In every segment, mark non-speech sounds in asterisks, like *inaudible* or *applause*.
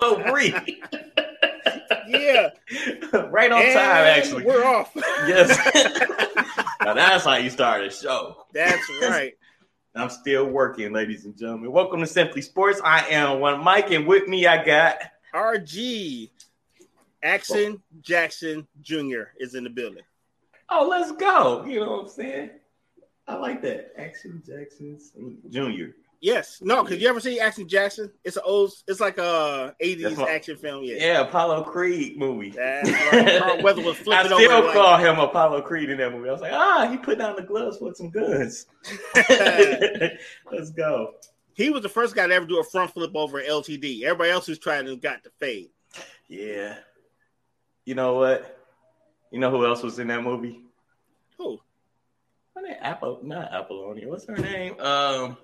so free. *laughs* yeah, right on And time. Actually, we're off. yes. *laughs* now that's how you start a show. That's right. *laughs* I'm still working, ladies and gentlemen. Welcome to Simply Sports. I am one Mike, and with me I got RG Action Jackson Jr. is in the building. Oh, let's go. You know what I'm saying? I like that. Action Jackson Jr. Yes, no, because you ever see Action Jackson? It's an old, it's like a '80s my- action film. Yeah, Yeah, Apollo Creed movie. that's right. Carl *laughs* Weather was I still over. like- call him Apollo Creed in that movie. I was like, ah, he put down the gloves for some guns. *laughs* Let's go. he was the first guy to ever do a front flip over LTD. Everybody else who's tried to got to fade. Yeah. You know what? You know who else was in that movie? Who? What name? Apple, not Apollonia. What's her name? Um,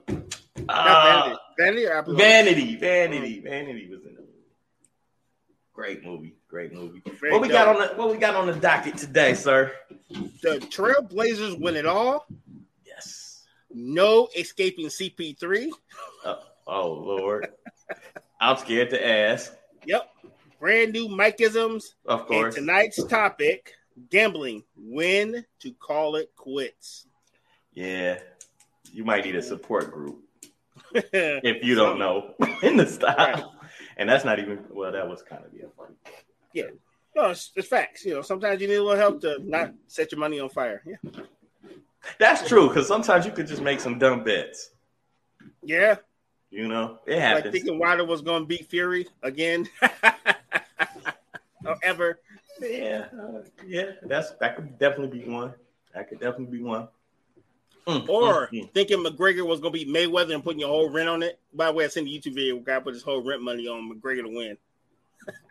uh, Vanity. Vanity or? Vanity, Vanity, Vanity was in the movie. Great movie, great movie. Very what we got on the what we got on the docket today, sir? The Trailblazers win it all. Yes. No escaping CP3. Oh, oh Lord, I'm scared to ask. Yep. Brand new Mikeisms. Of And course. tonight's topic gambling. When to call it quits. Yeah, you might need a support group. *laughs* if you don't know *laughs* in the style. And that's not even well. That was kind of yeah. funny. No, it's, it's facts. You know, sometimes you need a little help to not set your money on fire. Yeah. That's true because sometimes you could just make some dumb bets. Yeah. You know, it Like happens. thinking Wilder was going to beat Fury again. *laughs* ever. yeah, uh, yeah. That's that could definitely be one. That could definitely be one. Mm, Or mm, mm. thinking McGregor was going to beat Mayweather and putting your whole rent on it. By the way, I seen the YouTube video. Guy put his whole rent money on McGregor to win. *laughs*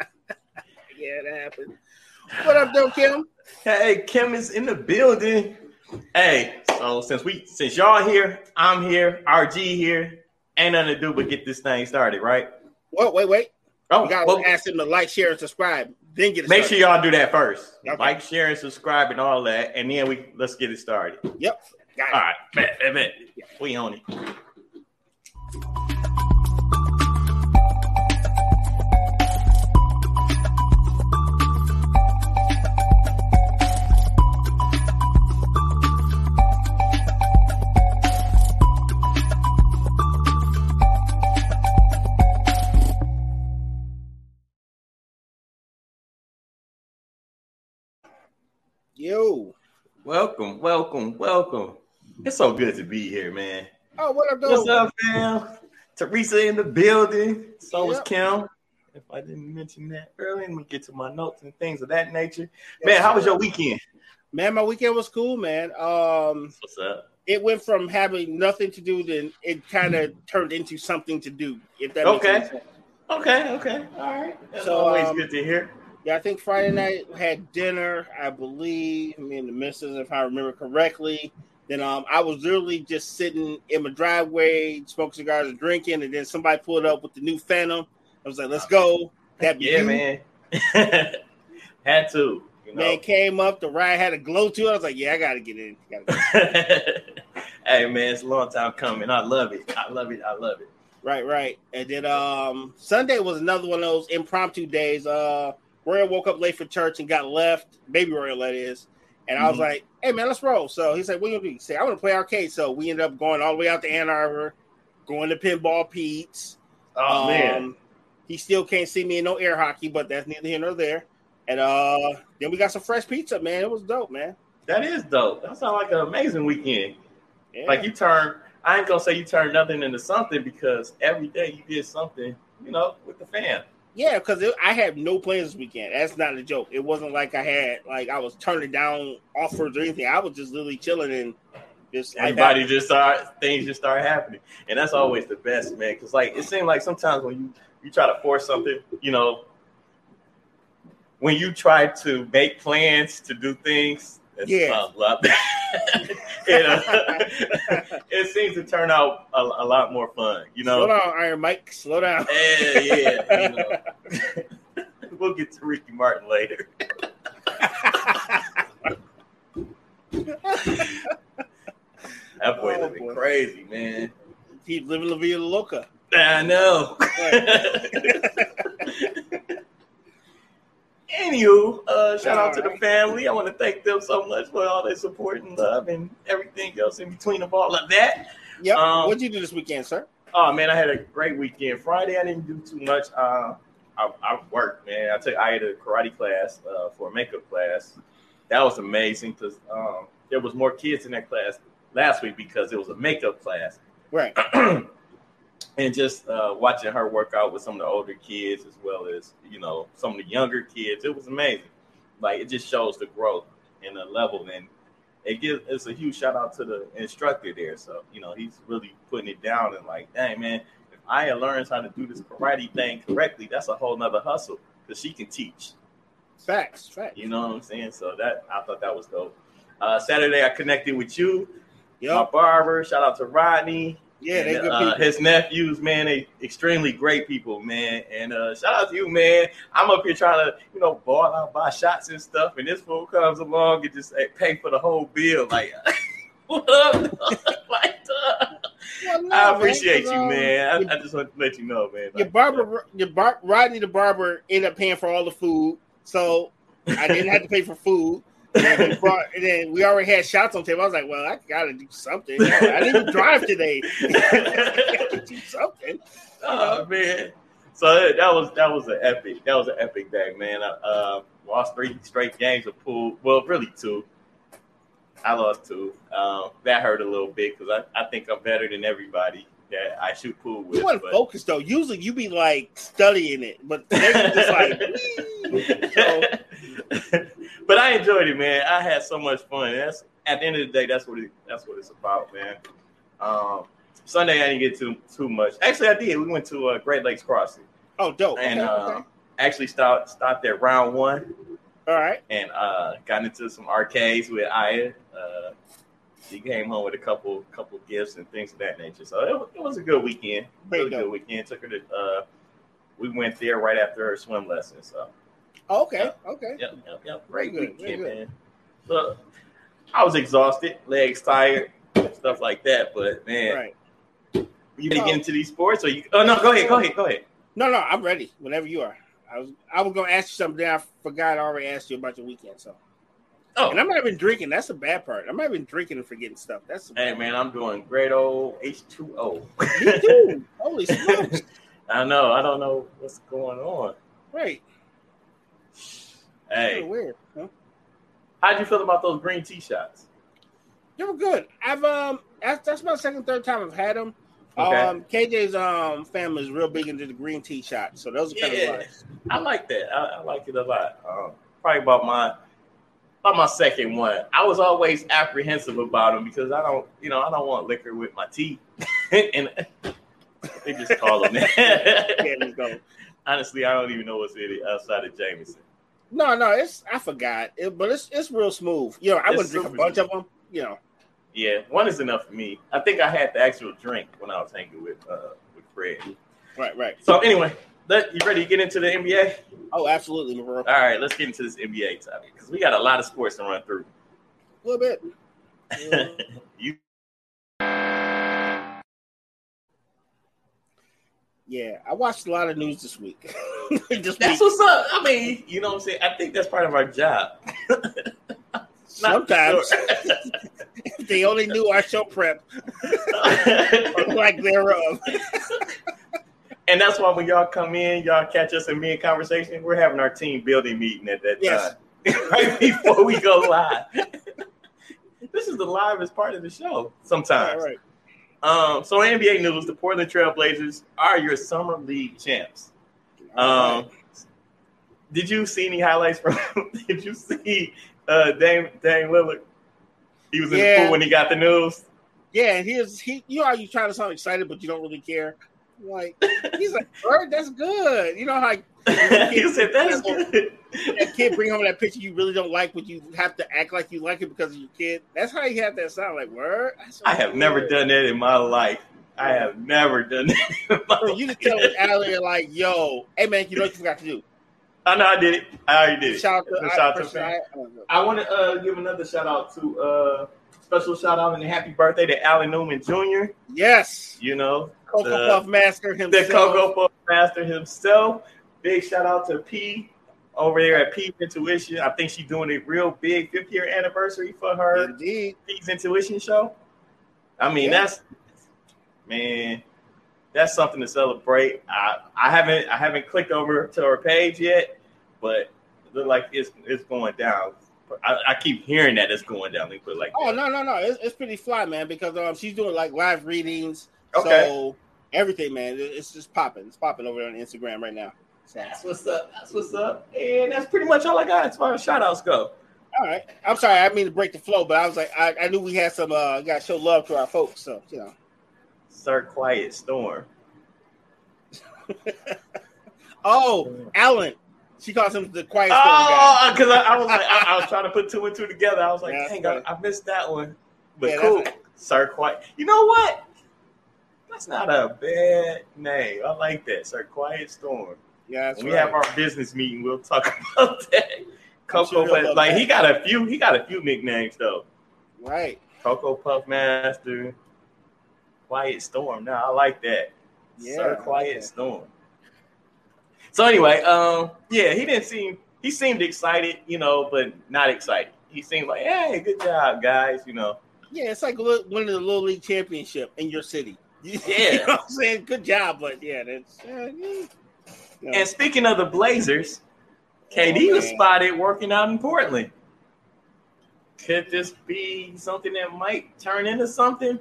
yeah, that happened. What up, though, Kim? Hey, Kim is in the building. Hey, so since we since y'all here, I'm here, RG here. Ain't nothing to do but get this thing started, right? Whoa, wait, wait. Oh, We got well, to ask them to like, share, and subscribe. Then get it make sure y'all do that first. Okay. Like, share, and subscribe, and all that, and then we let's get it started. Yep. Got it. All right, bet, bet, bet. We on it. Yo. Welcome, welcome, welcome. It's so good to be here, man. Oh, what up, though? What's up, fam? Teresa in the building. So was Yep. Kim. If I didn't mention that earlier, let me get to my notes and things of that nature. Man, how was your weekend? Man, my weekend was cool, man. Um, What's up? it went from having nothing to do then it kind of turned into something to do. If that makes Okay. sense. Okay, okay, all right. That's So, always um, good to hear. Yeah, I think Friday night we had dinner. I believe me and the missus, if I remember correctly. Then um, I was literally just sitting in my driveway, smoking cigars and drinking, and then somebody pulled up with the new Phantom. I was like, "Let's go!" That Yeah, you, man. *laughs* Had to. You know? man came up. The ride had a glow to it. I was like, "Yeah, I got to get in." Gotta go. *laughs* hey, man, it's a long time coming. I love it. I love it. I love it. Right, right. And then um Sunday was another one of those impromptu days. Uh Royal woke up late for church and got left. Baby Royal, that is. And I was Mhm. like, hey man, let's roll. So he said, What you gonna do? He said, I want to play arcade. So we ended up going all the way out to Ann Arbor, going to pinball Pete's. Oh, man. Um, He still can't see me in no air hockey, but that's neither here nor there. And uh then we got some fresh pizza, man. It was dope, man. That is dope. That sounds like an amazing weekend. Yeah. Like you turn, I ain't gonna say you turn nothing into something because every day you did something, you know, with the fam. Yeah, because I had no plans this weekend. That's not a joke. It wasn't like I had like I was turning down offers or anything. I was just literally chilling and just Everybody happened. just start things just start happening, and that's always the best, man. Because like it seems like sometimes when you you try to force something, you know, when you try to make plans to do things, it's Yeah. it, uh, *laughs* *laughs* it seems to turn out a, a lot more fun, you know. Slow down, Iron Mike. Slow down. Yeah, yeah. You *laughs* know. we'll get to Ricky Martin later. That boy Oh, living boy. crazy, man. He's living La Vida Loca. I know. Anywho, uh, shout All out to the family. I want to thank them so much for all their support and love and everything else in between of all of that. Yep. Um, What'd you do this weekend, sir? Oh man, I had a great weekend. Friday, I didn't do too much. Uh, I, I worked, man. I took I had a karate class uh, for a makeup class. That was amazing because um, there was more kids in that class last week because it was a makeup class. Right. *clears throat* and just uh, watching her work out with some of the older kids as well as you know some of the younger kids, it was amazing. Like it just shows the growth and the level, and it gives it's a huge shout out to the instructor there. So you know he's really putting it down and like, dang man, if Aya learns how to do this karate thing correctly, that's a whole nother hustle because she can teach. Facts. Facts. You know what I'm saying? So that I thought that was dope. Uh, Saturday I connected with you, my barber. Shout out to Rodney. Yeah, they And, good uh, people. his nephews, man, they extremely great people, man. And uh, shout out to you, man. I'm up here trying to, you know, ball out, buy shots and stuff, and this fool comes along and just pay for the whole bill. Like, *laughs* what up? *laughs* like, Well, no, I appreciate you, man. your- I, I just want to let you know, man. Your Like, barber, your bar, Rodney the barber ended up paying for all the food, so I didn't have to pay for food. And, brought, and then we already had shots on table. I was like, "Well, I gotta do something. I didn't even drive today. *laughs* I do something." oh man. So that was that was an epic. That was an epic day, man. I, uh, lost three straight games of pool. Well, really two. I lost two. Um, that hurt a little bit because I, I think I'm better than everybody that I shoot pool with. You want to focus though. Usually, you be like studying it, but they just like, *laughs* so, *laughs* but I enjoyed it, man. I had so much fun. That's at the end of the day, that's what it, that's what it's about, man. Um, Sunday I didn't get too too much. Actually, I did. We went to uh, Great Lakes Crossing oh, dope. and okay, uh, okay. actually stopped stopped at round one all right. and uh, got into some arcades with Aya. Uh, she came home with a couple couple gifts and things of that nature. So it, it was a good weekend. Really good weekend. Took her to. Uh, we went there right after her swim lesson. So Oh, okay, okay. yep, yep, yep. Great good, weekend, man. So I was exhausted, legs tired, stuff like that. But man, Right. you ready to get into these sports? Or you? Oh no, go ahead, go ahead, go ahead. No, no, I'm ready. Whenever you are. I was I was gonna ask you something. I forgot. I already asked you about your weekend. So, Oh, and I'm not even drinking. That's the bad part. I'm not even drinking and forgetting stuff. That's hey man, I'm doing great old H2O. Me too. Holy *laughs* smokes! I know. I don't know what's going on. Right. Hey, weird. Huh? how'd you feel about those green tea shots? They were good. I've um that's, that's my second, third time I've had them. Okay. Um, KJ's um family is real big into the green tea shots, so those are kind Yeah. of nice. I like that. I, I like it a lot. Um, probably about my about my second one. I was always apprehensive about them because I don't, you know, I don't want liquor with my tea, *laughs* and they just call them *laughs* Yeah, that. go. Honestly, I don't even know what's in it outside of Jameson. No, no, it's I forgot, it, but it's it's real smooth. You know, I It's wouldn't drink a bunch smooth. of them. You know, Yeah, one is enough for me. I think I had the actual drink when I was hanging with uh, with Fred. right, right. So anyway, let, you ready to get into the NBA? Oh, absolutely, bro. All right, let's get into this NBA topic because we got a lot of sports to run through. A little bit. *laughs* You Yeah, I watched a lot of news this week. *laughs* this that's week. what's up. I mean, you know what I'm saying? I think that's part of our job. *laughs* Sometimes *laughs* if they only knew our show prep or lack thereof. and that's why when y'all come in, y'all catch us in me in conversation, we're having our team building meeting at that Yes. time. right before we go live. this is the livest part of the show sometimes. right. Um, so NBA news, the Portland Trailblazers are your summer league champs. Um, did you see any highlights from? *laughs* did you see uh, Dame Dame Lillard? He was in the pool when he got the news. Yeah, and he's he. You know how you try to sound excited, but you don't really care. Like he's like, "Bird, that's good." You know how *laughs* he said that's good. that kid bring home that picture you really don't like, but you have to act like you like it because of your kid. That's how you have that sound. Like, word. I have never done that in my life. I have never done that. *laughs* In my you just tell Allie like, "Yo, hey man, you know what you forgot to do." I know I did it. I already did it. Shout out to, Shout out to. I- I. I want to uh, give another shout out to uh, special shout out and a happy birthday to Alan Newman Jr. Yes, You know, Cocoa The- Puff Master himself. the himself. Cocoa Puff Master himself. Big shout out to P. over there at Peace Intuition. I think she's doing a real big fifth year anniversary for her Indeed. P's Intuition show. I mean, Yeah. that's man, that's something to celebrate. I I haven't I haven't clicked over to her page yet, but it look like it's it's going down. I, I keep hearing that it's going down. Let me put it like Oh that. no, no, no! It's, it's pretty fly, man. Because um, she's doing like live readings, Okay. so everything, man. It's just popping. It's popping over there on Instagram right now. So, That's what's up. That's what's up. And that's pretty much all I got as far as shout outs go. all right. I'm sorry, I mean to break the flow, but I was like, I, I knew we had some. uh Got to show love to our folks, so you know. Sir Quiet Storm. *laughs* Oh, Alan. She calls him the quiet storm guy. Oh, because I, I was like, I, I was trying to put two and two together. I was like, Yeah, dang, that's I, I missed that one. But Yeah, cool, that's- Sir Quiet. You know what? That's not a bad name. I like that, Sir Quiet Storm. Yeah, when we have our business meeting, we'll talk *laughs* about that. Coco, sure Puff- like that. he got a few. He got a few nicknames though. right. Coco Puff Master, Quiet Storm. Now I like that. Yeah, Sir like Quiet that. Storm. So anyway, um, yeah, he didn't seem he seemed excited, you know, but not excited. He seemed like, hey, good job, guys, you know. Yeah, it's like winning the little league championship in your city. *laughs* you Yeah. know what I'm *laughs* saying? Good job, but yeah, that's. Uh. You know. And speaking of the Blazers, KD Oh, was man. spotted working out in Portland. Could this be something that might turn into something?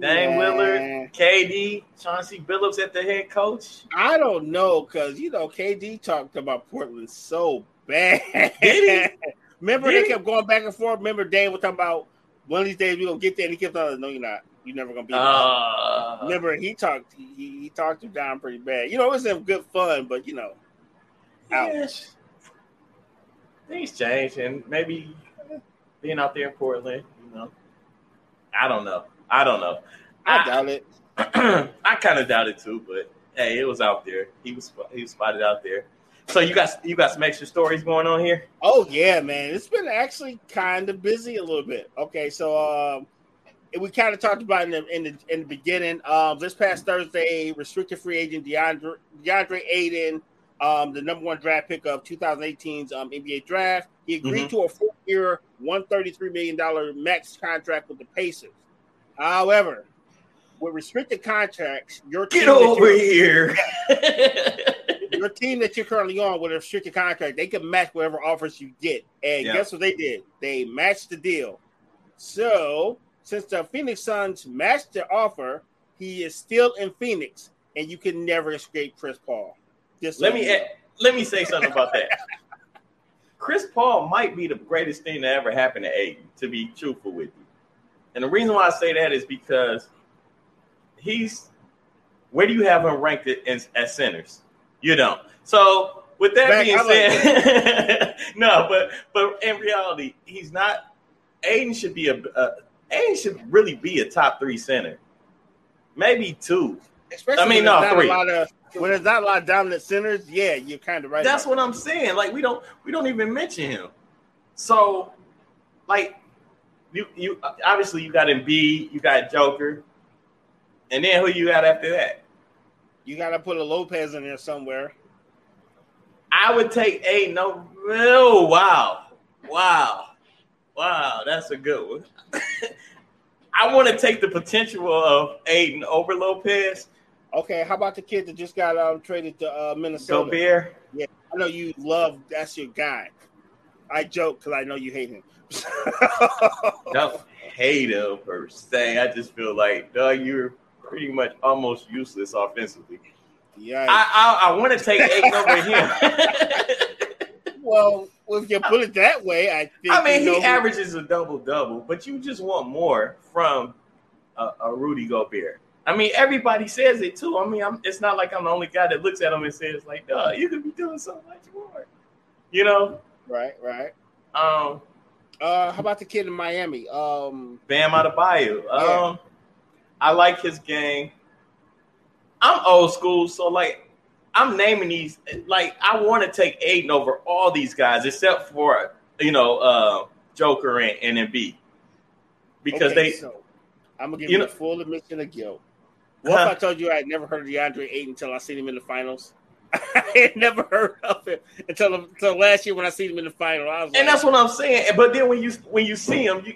Dame Nah. Lillard, KD, Chauncey Billups at the head coach. I don't know because you know KD talked about Portland so bad. Did *laughs* Remember Did they he? kept going back and forth. Remember Dave was talking about one of these days we're gonna get there, and he kept on, "No, you're not. You're never gonna be." there." Uh, Remember he talked. He, he talked him down pretty bad. You know, it was good fun, but you know, Ouch. Yes. Things change, and maybe being out there in Portland, you know, I don't know. I don't know. I I- doubt it. *clears throat* I kind of doubt it too, but hey, it was out there. He was he was spotted out there. So you got you got some extra stories going on here. Oh yeah, man. It's been actually kind of busy a little bit. Okay, so um we kind of talked about in the in the in the beginning. Um this past Thursday, restricted free agent DeAndre DeAndre Ayton, um, the number one draft pick of 2018's um, NBA draft, he agreed to a four-year, $133 million max contract with the Pacers. However, with restricted contracts, your team Get that over you're- here. *laughs* your team that you're currently on with a restricted contract, they can match whatever offers you get. And Yeah. guess what they did? They matched the deal. So since the Phoenix Suns matched the offer, he is still in Phoenix, and you can never escape Chris Paul. Just so let you me know. let me say something about that. *laughs* Chris Paul might be the greatest thing that ever happened to Ayton, to be truthful with you. And the reason why I say that is because he's where do you have him ranked at, as, centers? You don't. So with that Back- being like said, *laughs* no, but but in reality, he's not. Ayton should be a, a Ayton should really be a top three center, maybe two. Especially I mean, no, not three. A lot of, when there's not a lot of dominant centers, yeah, you're kind of right. That's what I'm saying. Like we don't we don't even mention him. So, like you you obviously you got Embiid, you got Joker, and then who you got after that? that. You got to put a Lopez in there somewhere. I would take a no. Oh wow, wow, wow. That's a good one. *laughs* I want to take the potential of Ayton over Lopez. Okay, how about the kid that just got um, traded to uh, Minnesota? Gobert. Yeah, I know you love that's your guy. I joke because I know you hate him. *laughs* don't hate him per se. I just feel like, dog, you're pretty much almost useless offensively. yeah. I I, I want to take Ayton over him. *laughs* well, if you put it that way, I think. I mean, you know he averages a double double, but you just want more from a, a Rudy Gobert. I mean, everybody says it too. I mean, I'm, it's not like I'm the only guy that looks at him and says like, "Dog, you could be doing so much more." You know, Right, right. um, Uh, how about the kid in Miami? Um, Bam Adebayo. Um, I like his game. I'm old school, so like I'm naming these. Like I want to take Ayton over all these guys except for you know uh, Joker and, and Embiid because okay, they. So I'm gonna give you know- full admission of guilt. *laughs* What Huh. if I told you I had never heard of DeAndre Ayton until I seen him in the finals? *laughs* I had never heard of him until until last year when I seen him in the final. I was and like, that's what I'm saying. But then when you when you see him, you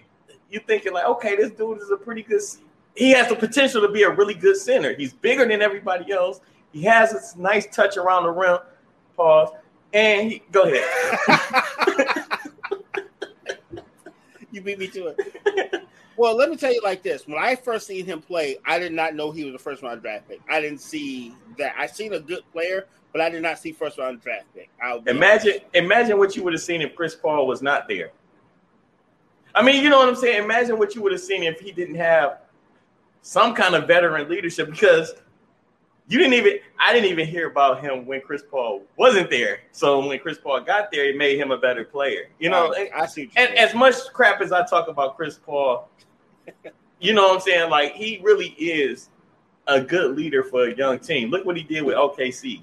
you thinking like, okay, this dude is a pretty good. He has the potential to be a really good center. He's bigger than everybody else. He has a nice touch around the rim. Pause. And he go ahead. *laughs* you beat me to it. Well, let me tell you like this: when I first seen him play, I did not know he was a first round draft pick. I didn't see that. I seen a good player, but I did not see first round draft pick. Imagine, honest. imagine what you would have seen if Chris Paul was not there. I mean, you know what I'm saying. Imagine what you would have seen if he didn't have some kind of veteran leadership because you didn't even I didn't even hear about him when Chris Paul wasn't there. So when Chris Paul got there, it made him a better player. You know, I, I see. And as much crap as I talk about Chris Paul, you know what I'm saying? Like he really is a good leader for a young team. Look what he did with OKC.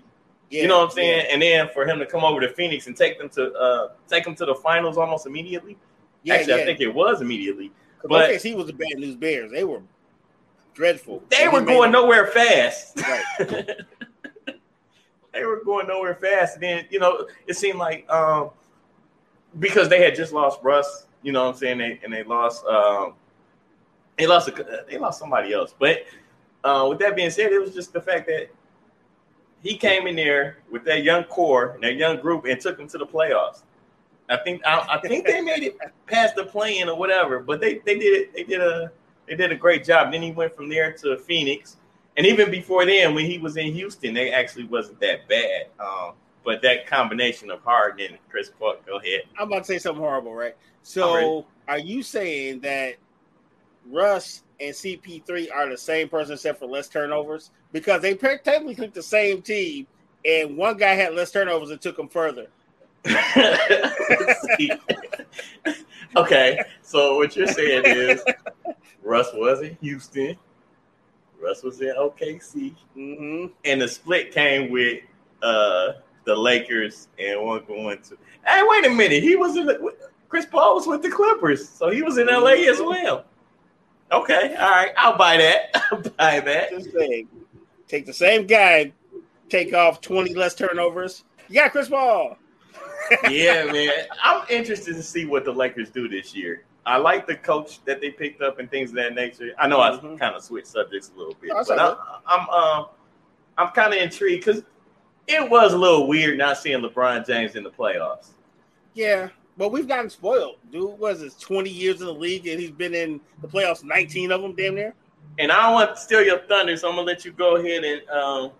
Yeah, you know what I'm saying? Yeah. And then for him to come over to Phoenix and take them to uh take them to the finals almost immediately. Yeah, Actually, I think it was immediately. But OKC was the bad news bears. They were dreadful. They were going nowhere fast. Right. *laughs* they were going nowhere fast. And then, you know, it seemed like um, because they had just lost Russ, you know what I'm saying? They, and they lost um, they lost a, they lost somebody else. But uh, with that being said, it was just the fact that he came in there with that young core and that young group and took them to the playoffs. I think I, I think they made it past the play-in or whatever, but they, they did it. They did a they did a great job. Then he went from there to Phoenix, and even before then, when he was in Houston, they actually wasn't that bad. Um, but that combination of Harden and Chris Paul, go ahead. I'm about to say something horrible, right? So, are you saying that Russ and CP3 are the same person except for less turnovers? Because they technically took the same team, and one guy had less turnovers and took them further. *laughs* *laughs* okay, so what you're saying is Russ was in Houston. Russ was in OKC. Mm-hmm. And the split came with uh, the Lakers and one going to. Hey, wait a minute. He was in the, Chris Paul was with the Clippers, so he was in LA as mm-hmm. well. Okay, all right, I'll buy that. *laughs* I'll buy that. Just saying, take the same guy, take off twenty less turnovers. You got Chris Paul. *laughs* yeah, man. I'm interested to see what the Lakers do this year. I like the coach that they picked up and things of that nature. I know mm-hmm. I kind of switched subjects a little bit, but I, I'm um I'm kind of intrigued because it was a little weird not seeing LeBron James in the playoffs. Yeah, but we've gotten spoiled. Dude was his 20 years in the league and he's been in the playoffs 19 of them, damn near. And I don't want to steal your thunder, so I'm gonna let you go ahead and um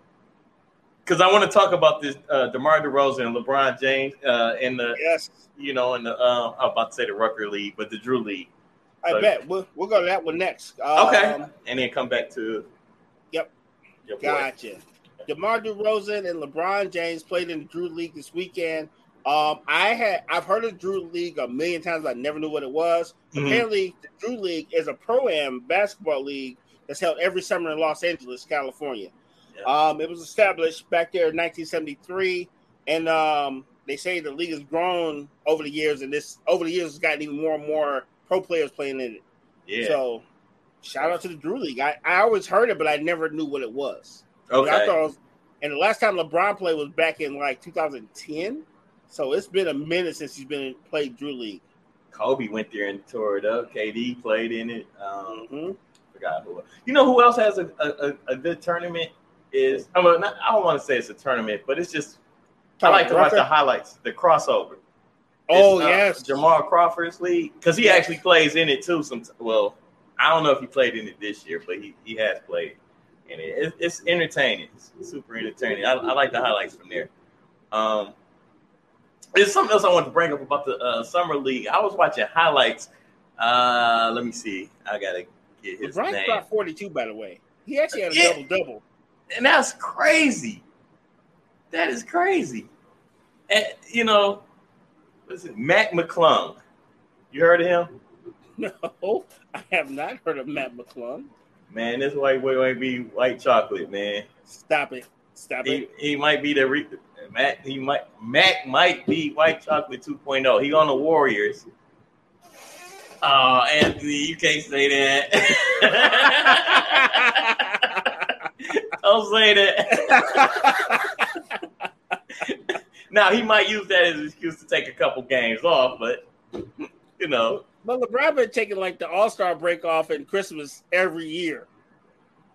because I want to talk about this uh, DeMar DeRozan and LeBron James uh, in the yes, you know, in the uh, I'm about to say the Rucker League, but the Drew League. I so, bet we'll, we'll go to that one next. Um, okay, and then come back to. Yep. Gotcha. DeMar DeRozan and LeBron James played in the Drew League this weekend. Um, I had I've heard of Drew League a million times, I never knew what it was. Mm-hmm. Apparently, the Drew League is a pro am basketball league that's held every summer in Los Angeles, California. Um, it was established back there in 1973, and um, they say the league has grown over the years, and this over the years has gotten even more and more pro players playing in it. Yeah. So, shout out to the Drew League. I, I always heard it, but I never knew what it was. Okay. I thought, was, and the last time LeBron played was back in like 2010. So it's been a minute since he's been played Drew League. Kobe went there and tore it up. KD played in it. Um, mm-hmm. Forgot who. You know who else has a, a, a good tournament? Is I, mean, I don't want to say it's a tournament, but it's just I like to watch the highlights, the crossover. Oh it's, uh, yes, Jamal Crawford's league because he actually plays in it too. Some well, I don't know if he played in it this year, but he, he has played, and it, it's entertaining. It's super entertaining. I, I, like the highlights from there. Um, there's something else I want to bring up about the uh, summer league. I was watching highlights. Uh, let me see. I gotta get his Brian name. got 42, by the way. He actually had a yeah. double double and that's crazy. That is crazy. And you know, what's it? Mac McClung. You heard of him? *laughs* No, I have not heard of Matt McClung. Man, this white boy might be white chocolate, man. Stop it. Stop he, it. He might be the re- Mac. He might Mac might be white chocolate 2.0. He on the Warriors. Oh, Anthony, you can't say that. *laughs* *laughs* Don't say that. *laughs* now he might use that as an excuse to take a couple games off, but you know. But LeBron been taking like the All Star break off and Christmas every year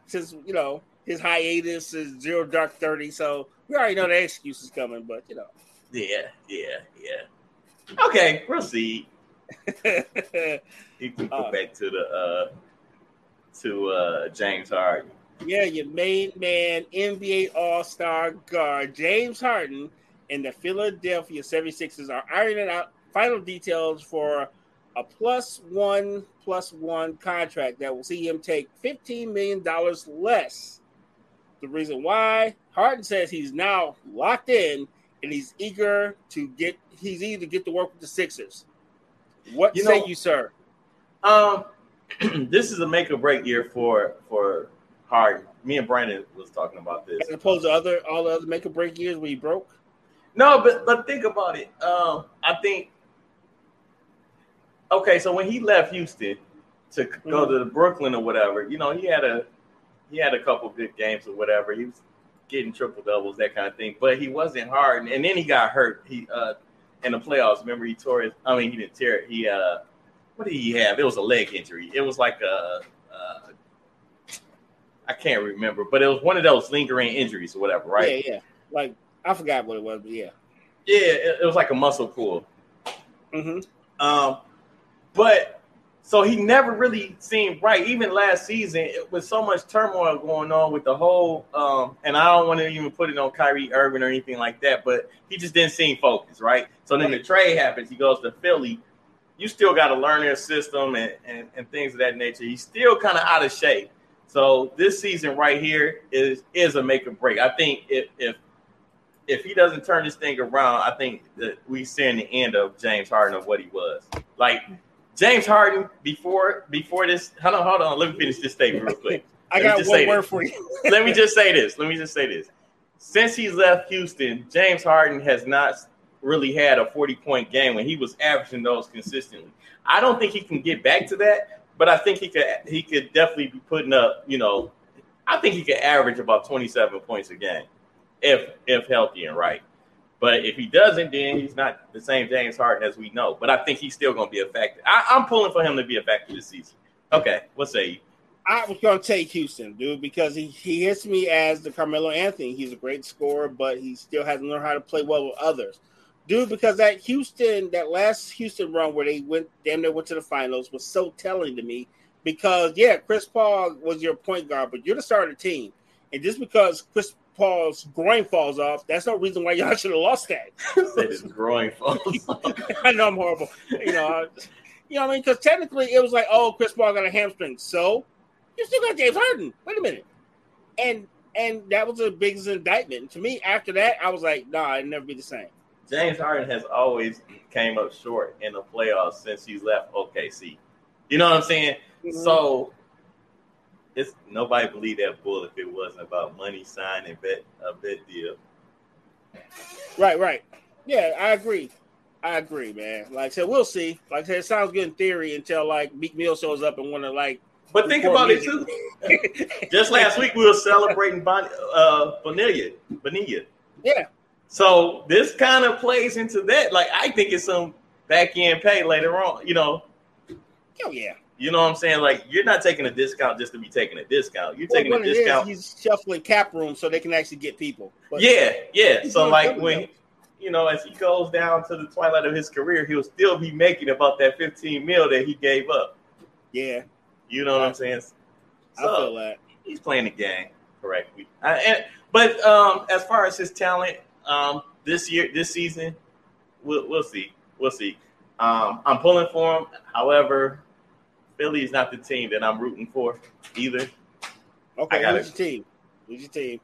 since you know his hiatus is zero dark thirty. So we already know the excuse is coming, but you know. Yeah, yeah, yeah. Okay, proceed. you can go uh, back to the uh to uh James Harden. Yeah, your main man, NBA All Star guard James Harden and the Philadelphia 76ers are ironing out final details for a plus one plus one contract that will see him take $15 million less. The reason why Harden says he's now locked in and he's eager to get he's eager to get to work with the Sixers. What you say know, you, sir? Um *clears throat* this is a make or break year for for Harden. Me and Brandon was talking about this. As opposed to other all the other make or break years where he broke. No, but but think about it. Um, I think okay. So when he left Houston to mm-hmm. go to Brooklyn or whatever, you know, he had a he had a couple good games or whatever. He was getting triple doubles, that kind of thing. But he wasn't hard, and then he got hurt. He uh in the playoffs. Remember, he tore his. I mean, he didn't tear it. He uh, what did he have? It was a leg injury. It was like a. Uh, I can't remember, but it was one of those lingering injuries or whatever, right? Yeah, yeah. Like I forgot what it was, but yeah. Yeah, it, it was like a muscle pull. Mm-hmm. Um, but so he never really seemed right. Even last season, with so much turmoil going on with the whole, um, and I don't want to even put it on Kyrie Irving or anything like that, but he just didn't seem focused, right? So then the trade happens. He goes to Philly. You still got to learn their system and, and, and things of that nature. He's still kind of out of shape. So this season right here is is a make or break. I think if if if he doesn't turn this thing around, I think that we seeing the end of James Harden of what he was. Like James Harden before before this. Hold on, hold on. Let me finish this statement real quick. *laughs* I got one word this. for you. *laughs* Let me just say this. Let me just say this. Since he's left Houston, James Harden has not really had a 40 point game when he was averaging those consistently. I don't think he can get back to that, but I think he could he could definitely be putting up, you know, I think he could average about 27 points a game if if healthy and right. But if he doesn't, then he's not the same James Harden as we know. But I think he's still going to be a factor. I, am pulling for him to be a factor this season. Okay, what say you? I was going to take Houston, dude, because he, he hits me as the Carmelo Anthony. He's a great scorer, but he still hasn't learned how to play well with others. Dude, because that Houston, that last Houston run where they went damn near went to the finals was so telling to me. Because yeah, Chris Paul was your point guard, but you're the starter of the team. And just because Chris Paul's groin falls off, that's no reason why y'all should have lost that. *laughs* His groin falls *laughs* I know I'm horrible. You know, you know what I mean? Because technically it was like, oh, Chris Paul got a hamstring. So you still got James Harden. Wait a minute. And and that was the biggest indictment. To me, after that, I was like, nah, it'd never be the same. James Harden has always came up short in the playoffs since he's left OKC. You know what I'm saying? Mm-hmm. So it's nobody believed that bull if it wasn't about money, sign, and bet a bet deal. Right, right. Yeah, I agree. I agree, man. Like I said, we'll see. Like I said, it sounds good in theory until like Meek Mill shows up and want to like. But think about it too. *laughs* Just last week we were celebrating bon- uh, Vanilla. Vanilla. Yeah. So this kind of plays into that. Like I think it's some back end pay later on. You know. Oh yeah. You know what I'm saying? Like you're not taking a discount just to be taking a discount. You're well, taking a discount. Is, he's shuffling cap room so they can actually get people. But yeah, yeah. So like when you know, as he goes down to the twilight of his career, he'll still be making about that 15 mil that he gave up. Yeah. You know what I'm saying? So I feel that. He's playing the game correctly. Uh, and, but um, as far as his talent, um, this year, this season, we'll, we'll see. We'll see. Um, I'm pulling for him. However, Philly is not the team that I'm rooting for either. Okay, gotta, who's your team? Who's your team?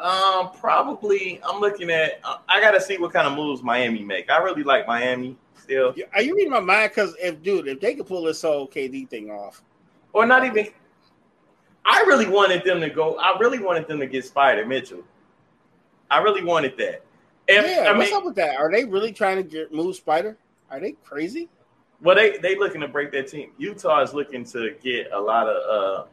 Um, probably I'm looking at. Uh, I got to see what kind of moves Miami make. I really like Miami still. Are you reading my mind? Because if dude, if they could pull this whole KD thing off, or not even, I really wanted them to go. I really wanted them to get Spider Mitchell. I really wanted that. If, yeah, I what's mean, up with that? Are they really trying to get move Spider? Are they crazy? Well, they they looking to break their team. Utah is looking to get a lot of uh,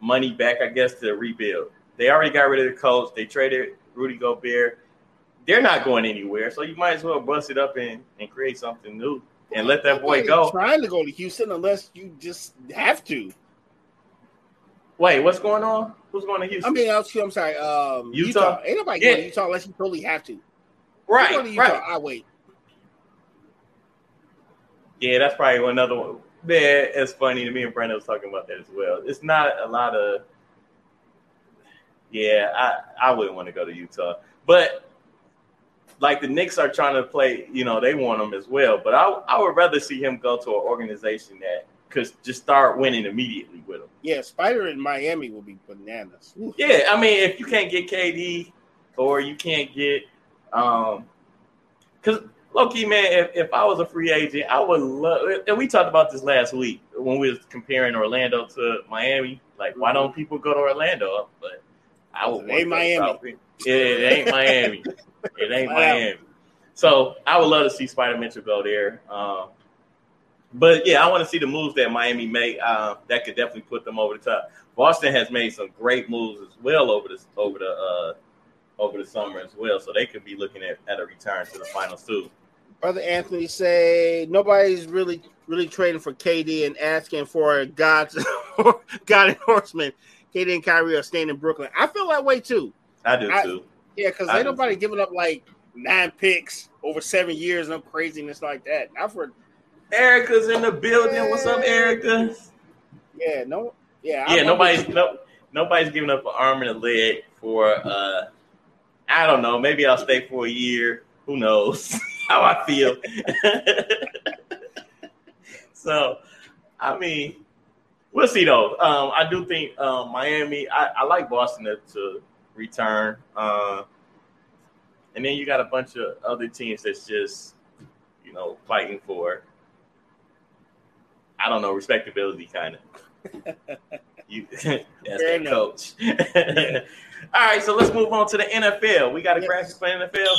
money back, I guess, to rebuild. They already got rid of the coach. They traded Rudy Gobert. they're not going anywhere. So you might as well bust it up and, and create something new and let that boy go. Trying to go to Houston unless you just have to. Wait, what's going on? Who's going to Houston? I mean, I'm sorry, um, Utah. Utah. Ain't nobody yeah. going to Utah unless you totally have to. Right, to right. I wait. Yeah, that's probably another one. Man, it's funny to me and Brandon was talking about that as well. It's not a lot of. Yeah, I I wouldn't want to go to Utah, but like the Knicks are trying to play, you know, they want him as well. But I I would rather see him go to an organization that could just start winning immediately with him. Yeah, Spider in Miami will be bananas. Yeah, I mean, if you can't get KD or you can't get, um, because Loki, man, if, if I was a free agent, I would love. And we talked about this last week when we was comparing Orlando to Miami. Like, why don't people go to Orlando? But I would. It ain't Miami. Yeah, it ain't Miami. *laughs* it ain't Miami. So I would love to see Spider Mitchell go there. Um, but yeah, I want to see the moves that Miami made. Uh, that could definitely put them over the top. Boston has made some great moves as well over the over the uh, over the summer as well, so they could be looking at, at a return to the finals too. Brother Anthony say nobody's really really trading for KD and asking for a God *laughs* God endorsement. KD and Kyrie are staying in Brooklyn. I feel that way too. I do I, too. Yeah, because ain't nobody too. giving up like nine picks over seven years, no craziness like that. Not for Erica's in the building. What's up, Erica? Yeah, no, yeah, yeah. Nobody's no, nobody's giving up an arm and a leg for. uh I don't know. Maybe I'll stay for a year. Who knows *laughs* how I feel? *laughs* so, I mean, we'll see though. Um, I do think um, Miami. I, I, like Boston to, to return, uh, and then you got a bunch of other teams that's just you know fighting for I don't know, respectability kind of. *laughs* you *laughs* as the coach. *laughs* All right, so let's move on to the NFL. We got a yes. graphic for NFL.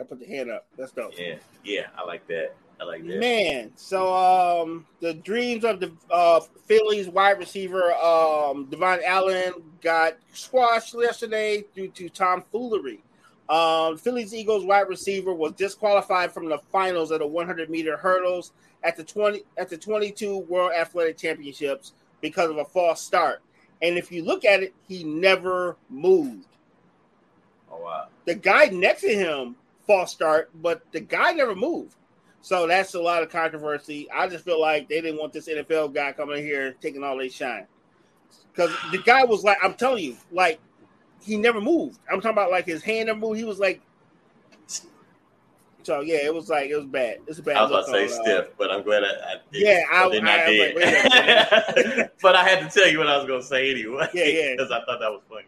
I put the hand up. That's dope. Yeah, yeah, I like that. I like that. Man, so um, the dreams of the uh, Phillies wide receiver um, Devon Allen got squashed yesterday due to tomfoolery. Um, Phillies Eagles wide receiver was disqualified from the finals of the 100 meter hurdles at the 20 at the 22 World Athletic Championships because of a false start. And if you look at it, he never moved. Oh wow! The guy next to him false start, but the guy never moved. So that's a lot of controversy. I just feel like they didn't want this NFL guy coming in here taking all their shine. Because the guy was like, I'm telling you, like he never moved. I'm talking about like his hand never moved. He was like, so yeah, it was like it was bad. It's bad. I was about to say on, stiff, uh, but I'm glad I, I. Yeah, I, did not did. Like, *laughs* but I had to tell you what I was going to say anyway. Yeah, yeah, because I thought that was funny.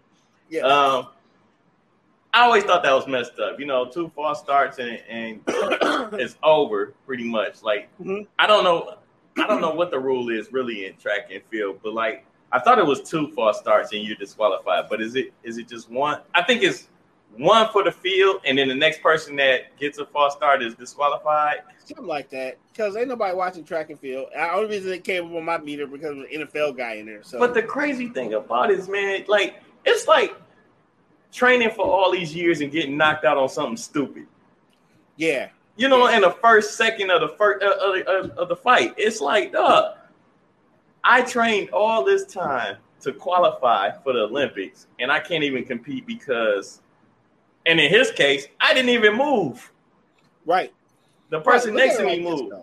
Yeah. Um, I always thought that was messed up. You know, two false starts and, and *coughs* it's over pretty much. Like mm-hmm. I don't know, I don't know what the rule is really in track and field, but like I thought it was two false starts and you're disqualified. But is it is it just one? I think it's one for the field, and then the next person that gets a false start is disqualified. Something like that. Because ain't nobody watching track and field. The only reason it came up on my meter because of an NFL guy in there. So, but the crazy thing about it is, man, like it's like training for all these years and getting knocked out on something stupid. Yeah. You know, yeah. in the first second of the first uh, of, of the fight, it's like, duh I trained all this time to qualify for the Olympics, and I can't even compete because, and in his case, I didn't even move. Right. The person right, next to me moved.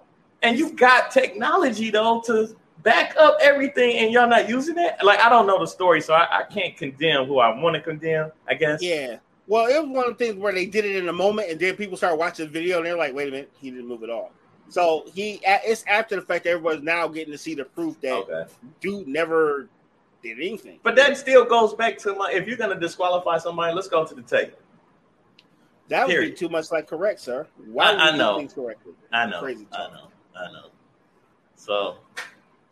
And you got technology though to back up everything, and y'all not using it. Like I don't know the story, so I, I can't condemn who I want to condemn. I guess. Yeah. Well, it was one of the things where they did it in a moment, and then people start watching the video, and they're like, "Wait a minute, he didn't move at all." So he it's after the fact that everyone's now getting to see the proof that okay. dude never did anything. But that still goes back to my if you're gonna disqualify somebody, let's go to the tape. That would be too much like correct, sir. Why I, I know. correctly? I know. Crazy I know. I know. So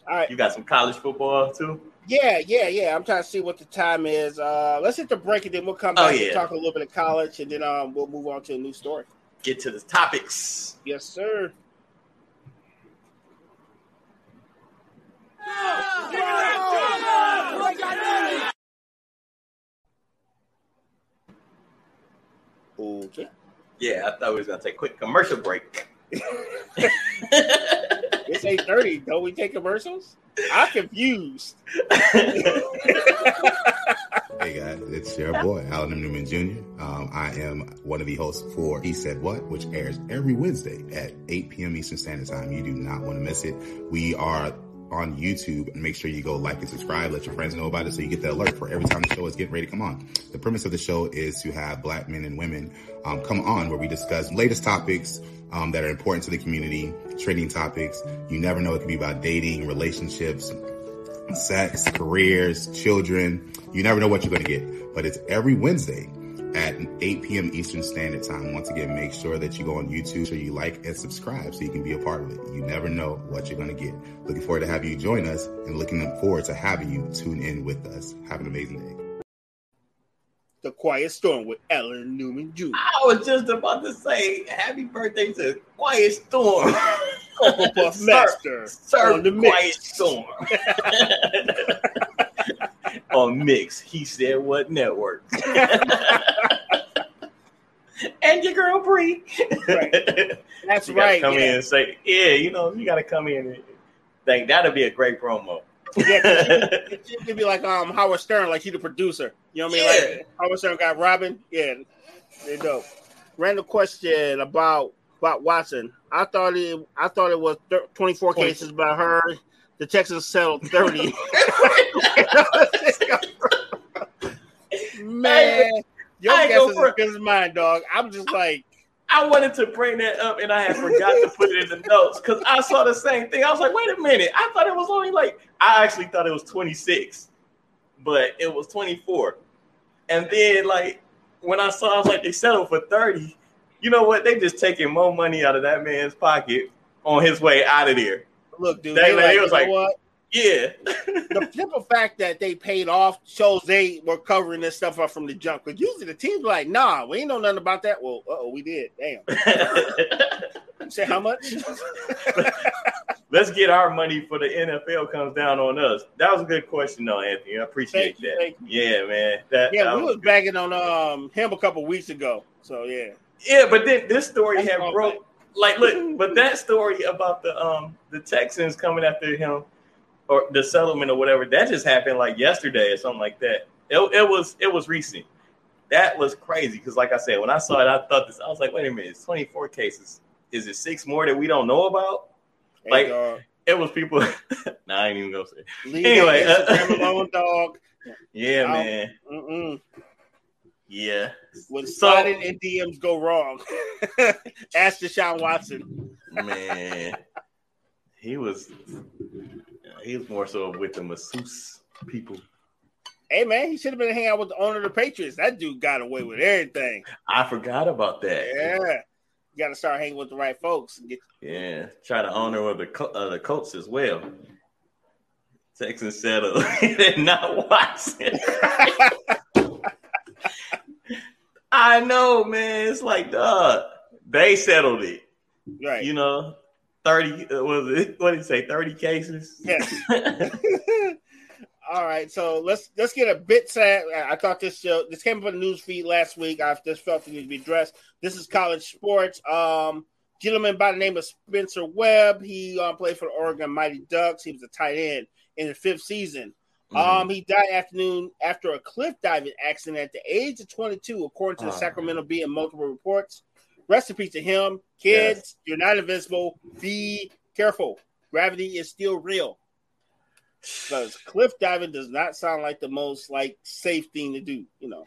all right. You got some college football too? Yeah, yeah, yeah. I'm trying to see what the time is. Uh let's hit the break and then we'll come oh, back oh, yeah. and talk a little bit of college and then um we'll move on to a new story. Get to the topics. Yes, sir. Okay. Yeah, I thought we was gonna take a quick commercial break. *laughs* It's eight thirty. Don't we take commercials? I'm confused. *laughs* Hey guys, it's your boy, Alan Newman Jr. Um, I am one of the hosts for He Said What, which airs every Wednesday at 8 p.m. Eastern Standard Time. You do not want to miss it. We are on YouTube and make sure you go like and subscribe. Let your friends know about it so you get the alert for every time the show is getting ready to come on. The premise of the show is to have black men and women um, come on where we discuss latest topics um, that are important to the community, trending topics. You never know. It could be about dating, relationships, sex, careers, children. You never know what you're going to get, but it's every Wednesday at 8 p.m. Eastern Standard Time. Once again, make sure that you go on YouTube, so you like and subscribe so you can be a part of it. You never know what you're going to get. Looking forward to have you join us and looking forward to having you tune in with us. Have an amazing day. The Quiet Storm with Alan Newman Jr. I was just about to say happy birthday to Quiet Storm. Cocoa Puff *laughs* Sir- Master Sir on the Quiet mix. Storm. *laughs* *laughs* *laughs* on Mix, he said what network? *laughs* and your girl Bree. Right. That's You right. come in and say, yeah, you know, you gotta come in and think that'll be a great promo. yeah 'cause you- it should be like um Howard Stern, like he the producer. You know what I mean? Yeah. Like Howard Stern got Robin. Yeah, they dope. Random question about about Watson. I thought it I thought it was thir- 24 20. cases, but I heard the Texans settled *laughs* 30. Man, your I guess go is for- as good as mine, dog. I'm just like, I wanted to bring that up and I had forgot to put it in the notes because I saw the same thing. I was like, wait a minute. I thought it was only like, I actually thought it was 26, but it was 24. And then, like, when I saw, I was like, they settled for 30. You know what? They just taking more money out of that man's pocket on his way out of there. Look, dude. They- They, like, was you know like- what? Yeah. the simple fact that they paid off shows they were covering this stuff up from the jump. Because usually the team's like, nah, we ain't know nothing about that. Well, uh oh, we did. Damn. *laughs* Say how much? *laughs* Let's get our money for the NFL comes down on us. That was a good question, though, Anthony. I appreciate you, that. Yeah, man. That, yeah, that we was bagging on um him a couple weeks ago. So yeah. Yeah, but then this story That's had broke. Like, look, but that story about the um the Texans coming after him or the settlement or whatever that just happened like yesterday or something like that. It, it was it was recent. That was crazy because, like I said, when I saw it, I thought this. I was like, wait a minute, it's twenty four cases. Is it six more that we don't know about? Hey, Like- dog, It was people. *laughs* nah, I ain't even gonna say. leave anyway, uh, alone, dog. *laughs* Yeah, man. Mm-mm. Yeah. When So- sliding and DMs go wrong, *laughs* ask Deshaun Watson. man, he was he was more so with the masseuse people. Hey man, he should have been hanging out with the owner of the Patriots. That dude got away with everything. I forgot about that. Yeah. You got to start hanging with the right folks. and Get Yeah, try to honor of the uh, the Colts as well. Texans settled, *laughs* not Watson. *laughs* I know, man. It's like, dog, they settled it. right. You know, thirty uh, was it? *laughs* What did he say? Thirty cases. Yes. *laughs* *laughs* All right, so let's let's get a bit sad. I thought this show this came up on the news feed last week. I just felt it needed to be addressed. This is college sports. Um, gentleman by the name of Spencer Webb. He um, played for the Oregon Mighty Ducks. He was a tight end in the fifth season. Mm-hmm. Um, he died afternoon after a cliff diving accident at the age of 22, according to the Oh. Sacramento Bee and multiple reports. Rest in peace to him. Kids, you're not invincible. Be careful. Gravity is still real because cliff diving does not sound like the most like safe thing to do. You know,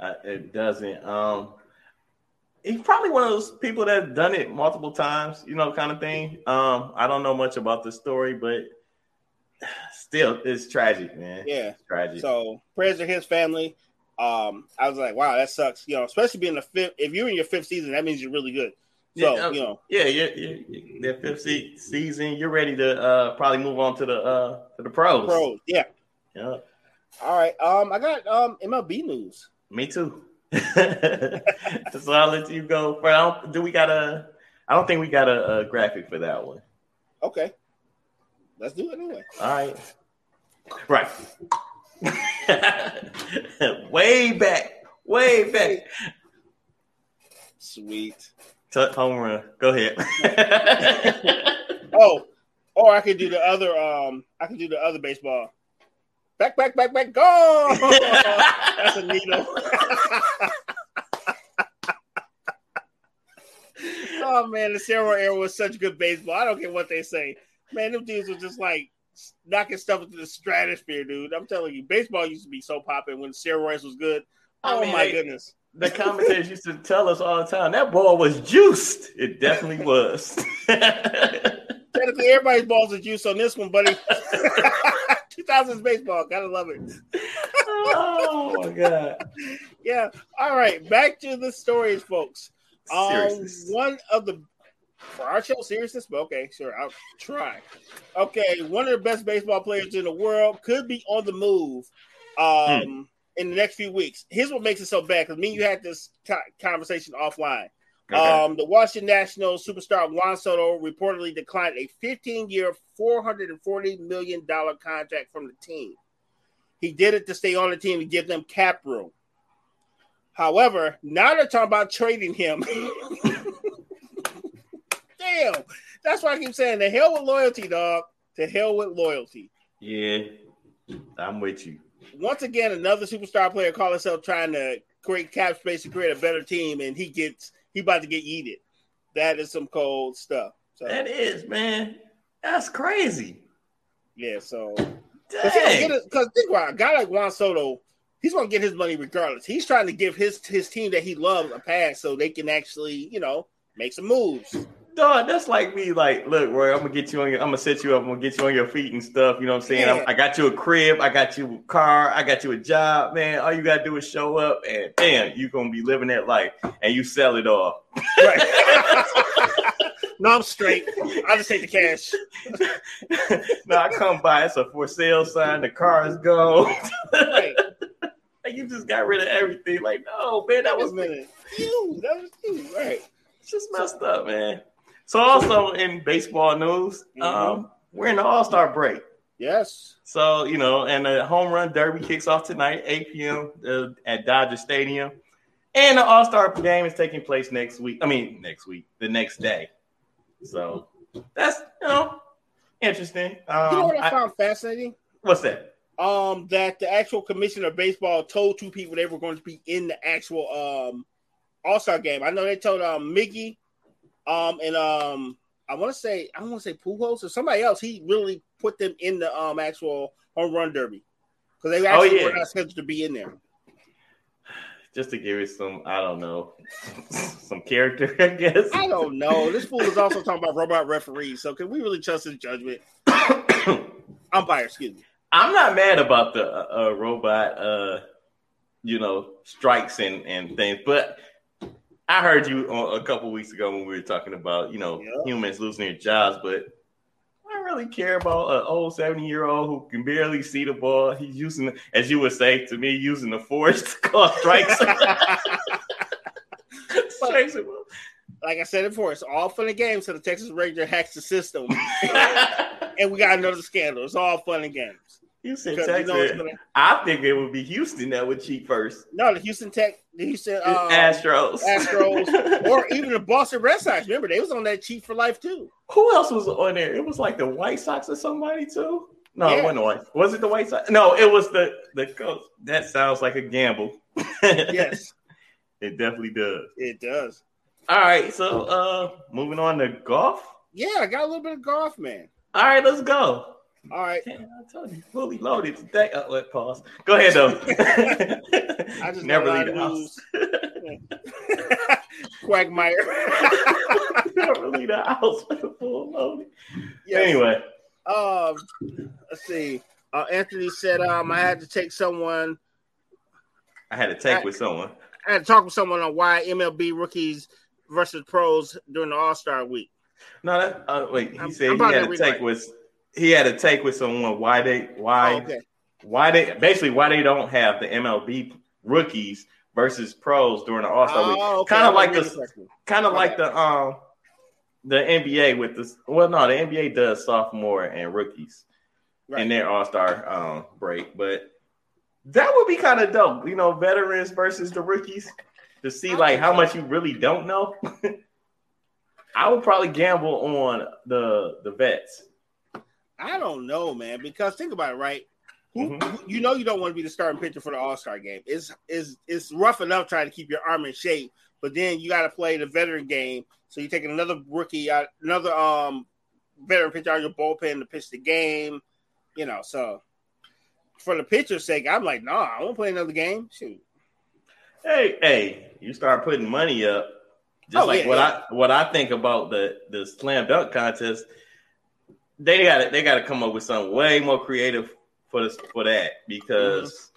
Uh, it doesn't. Um, he's probably one of those people that's done it multiple times, you know, kind of thing. Um, I don't know much about the story, but still, it's tragic, man. yeah. It's tragic. So prayers to his family. Um, I was like, wow, that sucks. You know, especially being the fifth. If you're in your fifth season, that means you're really good. So Yeah, um, you know, yeah, yeah, yeah, yeah. That fifth se- season, you're ready to uh, probably move on to the uh, to the pros. pros. Yeah. Yeah, All right. Um, I got um MLB news. me too. *laughs* so I'll let you go. For I don't, do we got a? I don't think we got a, a graphic for that one. Okay. Let's do it anyway. All right. Right. *laughs* way back. Way back. Sweet. T- home run. Go ahead. *laughs* oh, or I could do the other. Um, I could do the other baseball. Back, back, back, back, go! That's a needle. *laughs* oh man, the Sarah era was such good baseball. I don't care what they say. Man, them dudes were just like knocking stuff into the stratosphere, dude. I'm telling you, baseball used to be so popping when steroids was good. Oh I mean, my goodness. The commentators used to tell us all the time that ball was juiced. It definitely *laughs* was. Technically, everybody's balls are juiced on this one, buddy. *laughs* *laughs* 2000s baseball, gotta love it. oh my god. Yeah. All right, back to the stories, folks. Um, one of the for our show seriousness, but okay, sure, I'll try. Okay, one of the best baseball players in the world could be on the move um, hmm. in the next few weeks. Here's what makes it so bad because me and you had this conversation offline. Okay. Um, the Washington Nationals superstar Juan Soto reportedly declined a 15-year, 440 million dollar contract from the team. He did it to stay on the team and give them cap room. However, now they're talking about trading him. *laughs* Damn, that's why I keep saying the hell with loyalty, dog. To hell with loyalty. Yeah, I'm with you. Once again, another superstar player call himself trying to create cap space to create a better team, and he gets he about to get eaten. That is some cold stuff. So, that is, man. That's crazy. Yeah, so because think about it, a guy like Juan Soto, he's gonna get his money regardless. He's trying to give his his team that he loves a pass so they can actually, you know, make some moves. Dog, that's like me. Like, look, Roy, I'm gonna get you on your, I'm gonna set you up. I'm gonna get you on your feet and stuff. You know what I'm saying? Yeah. I, I, got you a crib. I got you a car. I got you a job, man. All you gotta do is show up, and bam, you gonna be living that life, and you sell it all. Right. *laughs* no, I'm straight. I just take the cash. *laughs* no, I come by. It's a for sale sign. The car is gone. right. *laughs* like you just got rid of everything. Like, no, man, that was minute. You, that was you, right? It's just messed up, man. So also in baseball news, mm-hmm. um, we're in the All Star break. Yes. So you know, and the home run derby kicks off tonight, 8 p.m. Uh, at Dodger Stadium, and the All Star game is taking place next week. I mean, next week, the next day. So that's you know interesting. Um, you know what I found I, fascinating? What's that? Um, that the actual commissioner of baseball told two people they were going to be in the actual um All Star game. I know they told um Miggy um, and um, I want to say I want to say Pujols or somebody else. He really put them in the um actual home run derby because they actually oh, yeah. were not scheduled to be in there. Just to give you some, I don't know, *laughs* some character, I guess. I don't know. This fool is also talking about robot referees. So can we really trust his judgment? *coughs* Umpire, excuse me. I'm not mad about the uh, uh, robot, uh, you know, strikes and, and things, but I heard you a couple weeks ago when we were talking about you know humans losing their jobs, but I don't really care about an old seventy year old who can barely see the ball. He's using, as you would say to me, using the force to call strikes. *laughs* *laughs* strikes like I said before, it's all fun and games. So the Texas Ranger hacks the system, *laughs* and we got another scandal. It's all fun and games. Houston, Texas. You know. I think it would be Houston that would cheat first. No, the Houston Tech, the Houston um, Astros, Astros, *laughs* or even the Boston Red Sox. Remember, they was on that cheat for life too. Who else was on there? It was like the White Sox or somebody too. No, yeah. it wasn't the White. Was it the White Sox? No, it was the the coach. That sounds like a gamble. *laughs* yes, it definitely does. It does. All right, so uh moving on to golf. Yeah, I got a little bit of golf, man. All right, let's go. All right. I told you, fully loaded today. Oh, let pause. Go ahead though. *laughs* I just *laughs* *laughs* never leave the house. Quagmire. never leave the house with a full loaded. Yes. Anyway. Um, let's see. Uh, Anthony said, um, I had to take someone. I had to take I, with someone. I had to talk with someone on why MLB rookies versus pros during the All Star week. No, that uh, wait. He I'm, said I'm he had to take right. with he had a take with someone why they why oh, okay. why they basically why they don't have the MLB rookies versus pros during the All Star oh, week. Okay. Kind of like the kind of okay. like the um the NBA with this. Well, no, the NBA does sophomore and rookies right. in their All Star um break, but that would be kind of dope. You know, veterans versus the rookies. to see like how much you really don't know, *laughs* I would probably gamble on the the vets. I don't know, man, because think about it, right? Who, Mhm. who- you know you don't want to be the starting pitcher for the All Star game. It's is it's rough enough trying to keep your arm in shape, but then you got to play the veteran game. So you're taking another rookie out, another um veteran pitcher out of your bullpen to pitch the game. You know, so for the pitcher's sake, I'm like, nah, I won't play another game. Shoot, Hey, hey, you start putting money up. Just Oh, like yeah, what yeah. I what I think about the the slam dunk contest, they got to they got to come up with something way more creative for this for that because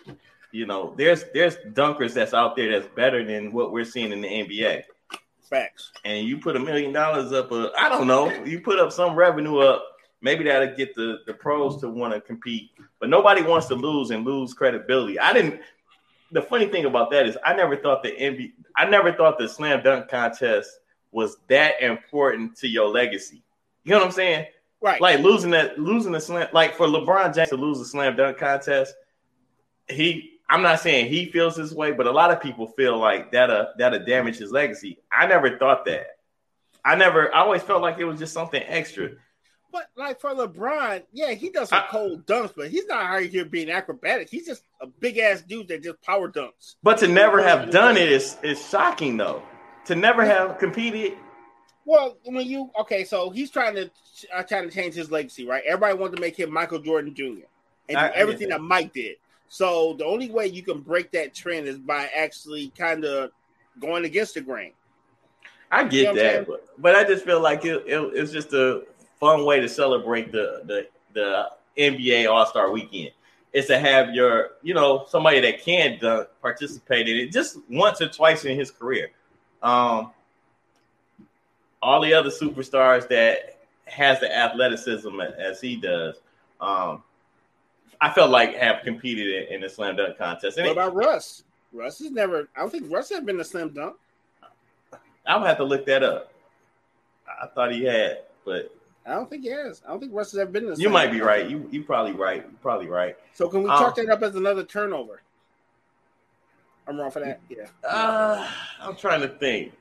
you know there's there's dunkers that's out there that's better than what we're seeing in the NBA. facts. And you put a million dollars up, uh, I don't know, you put up some revenue up. Maybe that'll get the the pros to want to compete, but nobody wants to lose and lose credibility. I didn't. The funny thing about that is, I never thought the NBA, I never thought the slam dunk contest was that important to your legacy. You know what I'm saying? Right. Like losing that, losing the slam, like for LeBron James to lose the slam dunk contest, he. I'm not saying he feels this way, but a lot of people feel like that. Uh, that'll damage his legacy. I never thought that. I never. I always felt like it was just something extra. But like for LeBron, yeah, he does some I- cold dunks, but he's not out here being acrobatic. He's just a big ass dude that just power dunks. But to never have done it is is shocking, though. To never have competed. Well, when you okay, so he's trying to uh, trying to change his legacy, right? Everybody wanted to make him Michael Jordan Jr. and I- everything that. that Mike did. So the only way you can break that trend is by actually kind of going against the grain. I You get know I'm saying? that, but, but I just feel like it, it, it's just a fun way to celebrate the the the NBA All Star Weekend. Is to have your you know somebody that can dunk participate in it just once or twice in his career. Um, all the other superstars that has the athleticism as he does, um, I felt like have competed in, in the slam dunk contest. And What it- about Russ? Russ has never. I don't think Russ has been a slam dunk. I would have to look that up. I thought he had, but I don't think he has. I don't think Russ has ever been in a You might be right. You you probably right. You probably right. So can we Um, chalk that up as another turnover? I'm wrong for that. Yeah. Uh, I'm trying to think.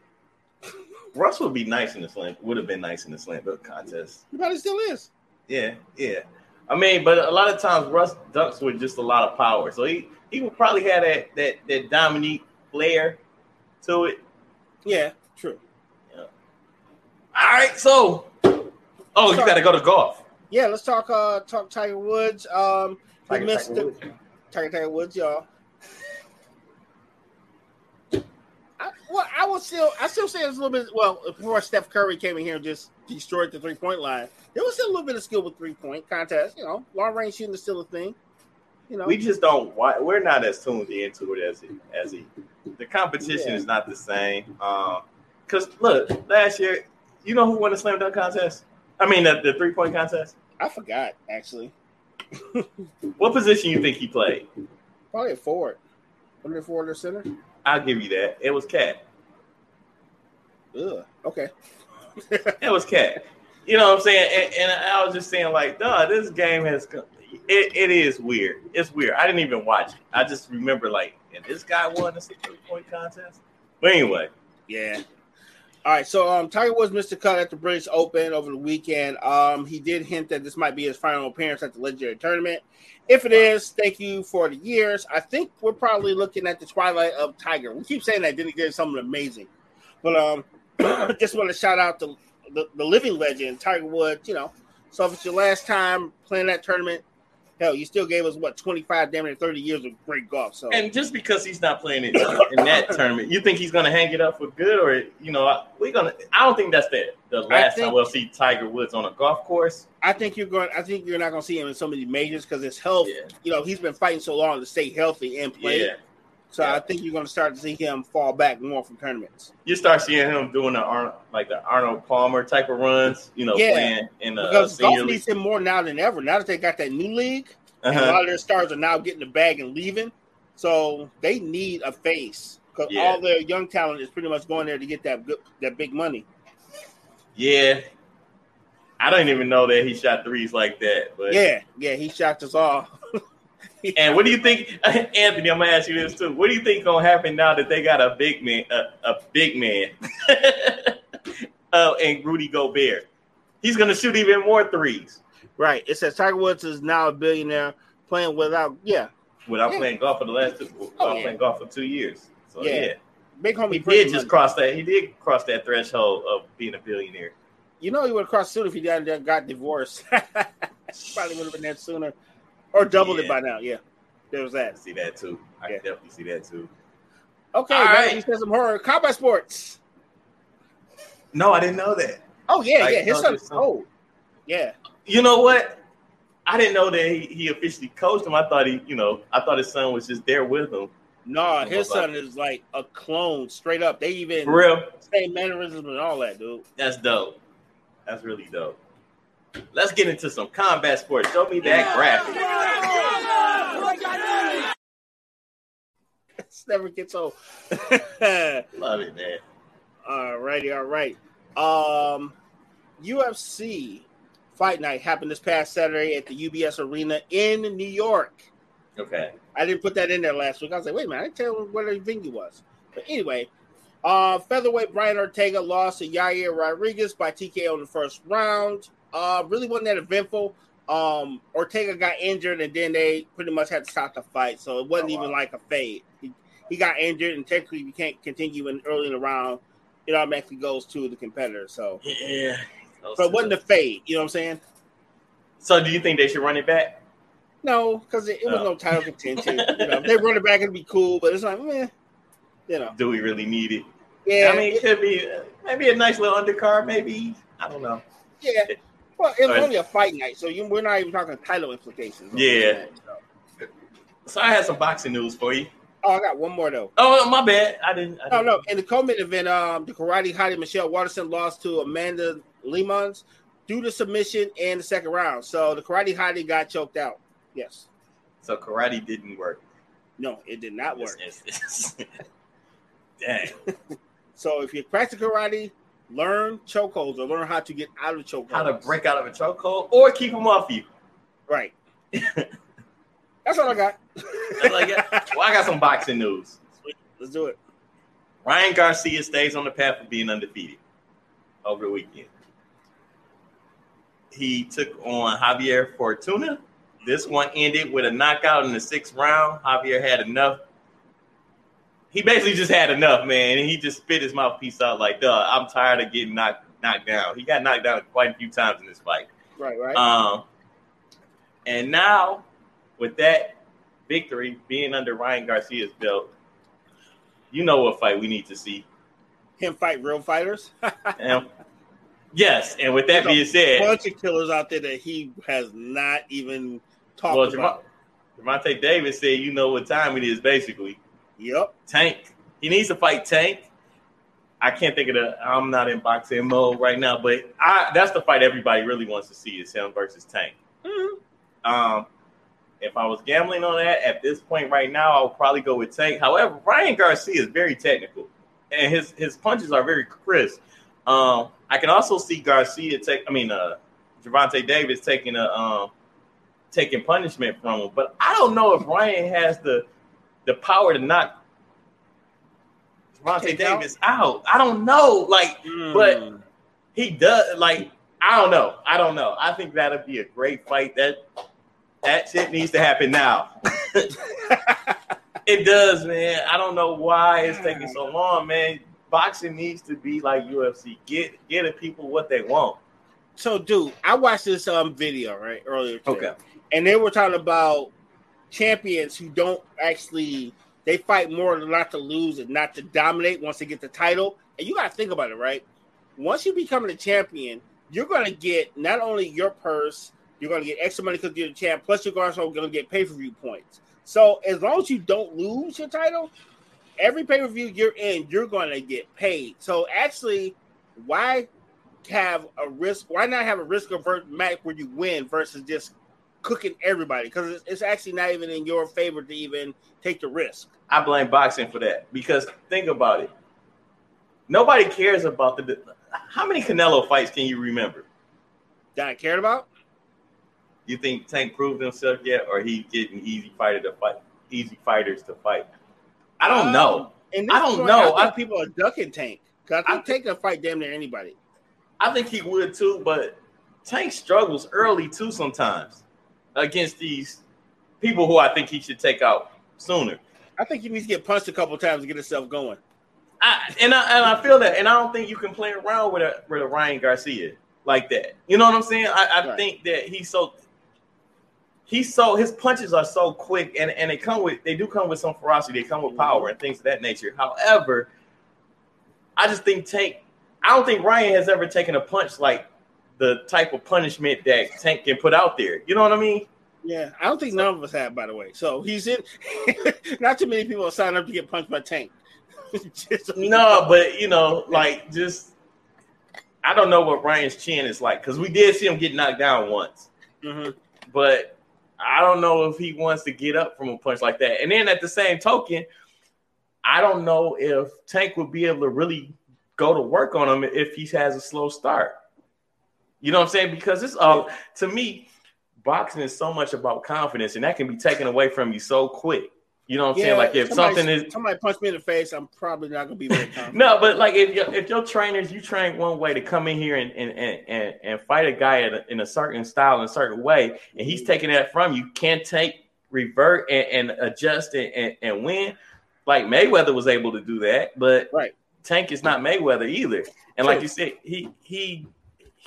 Russ would be nice in the slam. Would have been nice in the slam dunk contest. He probably still is. Yeah, yeah. I mean, but a lot of times Russ dunks with just a lot of power, so he he would probably have that that that Dominique flair to it. Yeah, true. Yeah. All right, so oh, you got to go to golf. Yeah, let's talk. Uh, talk Tiger Woods. Um, Tiger, missed Tiger the Woods. Tiger Tiger Woods, y'all. I, well, I would still, I still say it's a little bit. Well, before Steph Curry came in here and just destroyed the three point line, there was still a little bit of skill with three point contest. You know, long range shooting is still a thing. You know, We just don't. We're not as tuned into it as he as he. The competition Yeah. is not the same. Um, cause look, last year, you know who won the slam dunk contest? I mean, the, the three point contest. I forgot actually. *laughs* What position you think he played? Probably a forward. Wasn't forward or center? I'll give you that. It was KAT. Ugh. Okay. *laughs* It was KAT. You know what I'm saying? And, and I was just saying, like, duh, this game has. come- It, it is weird. It's weird. I didn't even watch it. I just remember, like, and this guy won the three point contest. But anyway, Yeah. All right, so um, Tiger Woods missed the cut at the British Open over the weekend. Um, he did hint that this might be his final appearance at the legendary tournament. If it is, thank you for the years. I think we're probably looking at the twilight of Tiger. We keep saying that, then he did something amazing. But um, *clears throat* just want to shout out the, the living legend, Tiger Woods. You know, so if it's your last time playing that tournament, hell, you still gave us what twenty five, damn near thirty years of great golf. So and just because he's not playing it *laughs* in that tournament, you think he's going to hang it up for good, or you know, we're gonna? I don't think that's the the last think- time we'll see Tiger Woods on a golf course. I think you're going. I think you're not going to see him in so many majors because his health. Yeah. You know, he's been fighting so long to stay healthy and play. Yeah, So yeah. I think you're going to start to see him fall back more from tournaments you start seeing him doing the Arnold, like the Arnold Palmer type of runs. You know, Yeah. playing in the because golf league. needs him more now than ever. Now that they got that new league, and a Uh-huh. lot of their stars are now getting the bag and leaving, so they need a face because Yeah. all their young talent is pretty much going there to get that good, that big money. Yeah, I don't even know that he shot threes like that, but Yeah, yeah, he shocked us all. *laughs* And what do you think, *laughs* Anthony? I'm gonna ask you this too. What do you think gonna happen now that they got a big man, a, a big man, *laughs* uh, and Rudy Gobert? He's gonna shoot even more threes. Right. It says Tiger Woods is now a billionaire playing without, yeah, without Yeah. playing golf for the last two, without Oh, yeah. playing golf for two years. So Yeah. yeah, big homie. he did just money. cross that. He did cross that threshold of being a billionaire. You know, he would have crossed soon if he hadn't got divorced. Probably would have been that sooner, or doubled it by now. Yeah, there was that. can see that too. I Yeah. can definitely see that too. Okay, All right. he said some horror combat sports. No, I didn't know that. Oh yeah, Like, yeah. His just old. Yeah, You know what? I didn't know that he, he officially coached him. I thought he, you know, I thought his son was just there with him. no, oh, his About son is like a clone, straight up. They even For real, same mannerisms and all that, dude. that's dope. That's really dope. Let's get into some combat sports. Show me that graphic. This never gets old. *laughs* Love it, man. all righty, all right. Um, UFC Fight Night happened this past Saturday at the UBS Arena in New York. Okay. I didn't put that in there last week. I was like, wait a minute, I didn't tell you where the venue was. But anyway, uh, featherweight Brian Ortega lost to Yair Rodriguez by TKO in the first round. Uh, really wasn't that eventful. Um, Ortega got injured, and then they pretty much had to stop the fight. So it wasn't Oh, wow. even like a fade. He, he got injured, and technically, you can't continue in early in the round. It automatically goes to the competitor. So, Yeah. but it wasn't a fade. You know what I'm saying? So, do you think they should run it back? No, because it, it was Oh. no title contention. you *laughs* know, if they run it back, it'd be cool. But it's like, man, you know. Do we really need it? Yeah, I mean, it could be uh, maybe a nice little undercard. Maybe I don't know. yeah. Well, it was only a fight night, so you, we're not even talking title implications. Yeah. So- So I had some boxing news for you. Oh, I got one more though. Oh, my bad. I didn't. I No, didn't. no. In the co-main event, um, the karate hottie Michelle Waterson lost to Amanda Lemos due to submission in the second round. So the karate hottie got choked out. Yes. So karate didn't work. No, it did not work. Dang. So if you practice karate, learn chokeholds or learn how to get out of chokeholds. How to break out of a chokehold or keep them off you. Right. *laughs* That's all I got. That's all I got. Well, I got some boxing news. Let's do it. Ryan Garcia stays on the path of being undefeated over the weekend. He took on Javier Fortuna. This one ended with a knockout in the sixth round. Javier had enough. He basically just had enough, man, and he just spit his mouthpiece out like, "Duh, I'm tired of getting knocked knocked down." He got knocked down quite a few times in this fight. Right, right. Um, and now, with that victory being under Ryan Garcia's belt, you know what fight we need to see. Him fight real fighters. *laughs* And yes, and with that There's being said, a bunch of killers out there that he has not even talked well, about. Gervonta Davis said, "You know what time it is." Basically, Yep. Tank. He needs to fight Tank. I can't think of the. I'm not in boxing mode right now, but I that's the fight everybody really wants to see is him versus Tank. Mhm. Um, if I was gambling on that at this point right now, I would probably go with Tank. However, Ryan Garcia is very technical, and his his punches are very crisp. Um, I can also see Garcia take. I mean, uh, Gervonta Davis taking a um taking punishment from him, but I don't know if Ryan has the the power to knock Gervonta Take out? Davis out. I don't know. Like But- Mm. he does like I don't know. I don't know. I think that'll be a great fight. That that shit needs to happen now. *laughs* it does, man. I don't know why it's taking so long, man. Boxing needs to be like UFC. Get get the people what they want. so, dude, I watched this um video right earlier today, Okay. and they were talking about champions who don't actually they fight more not to lose and not to dominate once they get the title. And you got to think about it, right? Once you become a champion, you're going to get not only your purse, you're going to get extra money because you're the champ. Plus, you're also going to get pay per view points. So as long as you don't lose your title, every pay per view you're in, you're going to get paid. So actually, why have a risk? Why not have a risk avert match where you win versus just cooking everybody? Because it's, it's actually not even in your favor to even take the risk. I blame boxing for that because think about it. Nobody cares about the. How many Canelo fights can you remember? That I cared about. You think Tank proved himself yet, or he getting easy fighter to fight, easy fighters to fight? I don't um, know. And I don't know. I think people are ducking Tank. Cause I think Tank can fight damn near anybody. I think he would too, but Tank struggles early too sometimes against these people who I think he should take out sooner. I think he needs to get punched a couple times to get himself going. I, and I and I feel that, and I don't think you can play around with a with a Ryan Garcia like that. You know what I'm saying? I, I right. think that he's so he's so his punches are so quick and and they come with they do come with some ferocity. They come with mm-hmm. power and things of that nature. However, I just think take I don't think Ryan has ever taken a punch like the type of punishment that Tank can put out there. You know what I mean? Yeah, I don't think none of us have, by the way. So he's in. *laughs* not too many people sign up to get punched by Tank. *laughs* no, but you know, like just I don't know what Ryan's chin is like because we did see him get knocked down once, mm-hmm. but I don't know if he wants to get up from a punch like that. And then at the same token, I don't know if Tank would be able to really go to work on him if he has a slow start. You know what I'm saying? Because it's uh, all to me, boxing is so much about confidence, and that can be taken away from you so quick. You know what I'm yeah, saying? Like if somebody, something is somebody punched me in the face, I'm probably not gonna be very *laughs* confident. no, but like if your if your trainers you train one way to come in here and and and, and fight a guy a, in a certain style in a certain way, and he's mm-hmm. taking that from you, can't take revert and, and adjust and, and, and win. Like Mayweather was able to do that, but right. Tank is not Mayweather either. And True. like you said, he he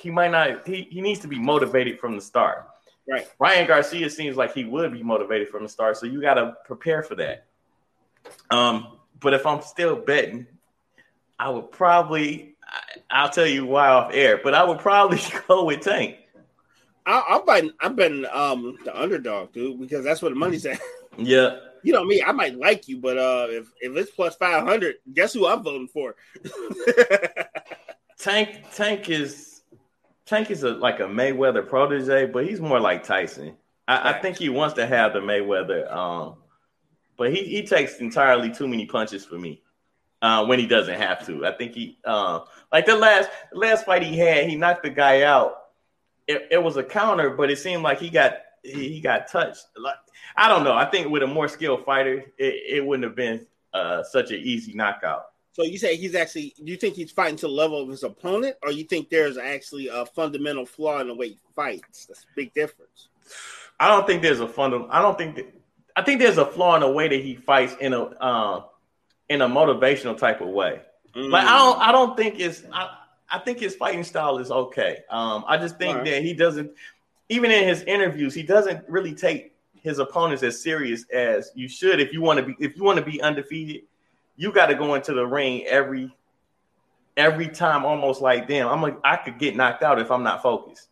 he might not he, he needs to be motivated from the start. Right. Ryan Garcia seems like he would be motivated from the start, so you got to prepare for that. Um, but if I'm still betting, I would probably I'll tell you why off air, but I would probably *laughs* go with Tank. I, I'm betting I'm betting um the underdog, dude, because that's where the money's at. *laughs* Yeah. You know me, I might like you, but uh if, if it's plus five hundred, guess who I'm voting for? *laughs* Tank Tank is Tank is a, like a Mayweather protege, but he's more like Tyson. I, I think he wants to have the Mayweather, um, but he, he takes entirely too many punches for me uh, when he doesn't have to. I think he uh, like the last last fight he had, he knocked the guy out. It, it was a counter, but it seemed like he got he, got touched. Like I don't know. I think with a more skilled fighter, it, it wouldn't have been uh, such an easy knockout. So you say he's actually? Do you think he's fighting to the level of his opponent, or you think there's actually a fundamental flaw in the way he fights? That's a big difference. I don't think there's a fundamental. I don't think that. I think there's a flaw in the way that he fights in a uh, in a motivational type of way. Mm. Like I don't. I don't think it's. I, I think his fighting style is okay. Um, I just think right. that he doesn't. Even in his interviews, he doesn't really take his opponents as serious as you should if you want to be if you want to be undefeated you got to go into the ring every every time, almost like damn, I'm like I could get knocked out if I'm not focused.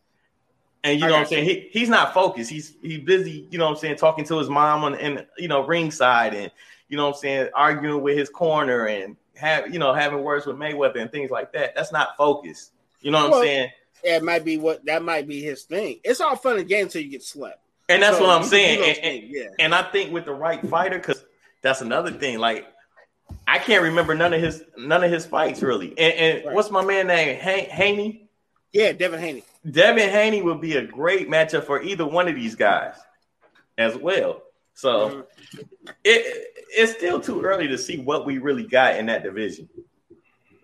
And you know what I'm saying? He, he's not focused. He's he's busy, you know what I'm saying, talking to his mom on and you know, ringside and you know what I'm saying, arguing with his corner and have you know, having words with Mayweather and things like that. That's not focused. You know what well, I'm saying? That might be what that might be his thing. It's all fun and games until you get slept. And that's so, what I'm saying. And, and, yeah. and I think with the right fighter, because that's another thing. Like I can't remember none of his none of his fights really. And, and right. what's my man name? Haney. Yeah, Devin Haney. Devin Haney would be a great matchup for either one of these guys as well. So mm-hmm. it it's still too early to see what we really got in that division.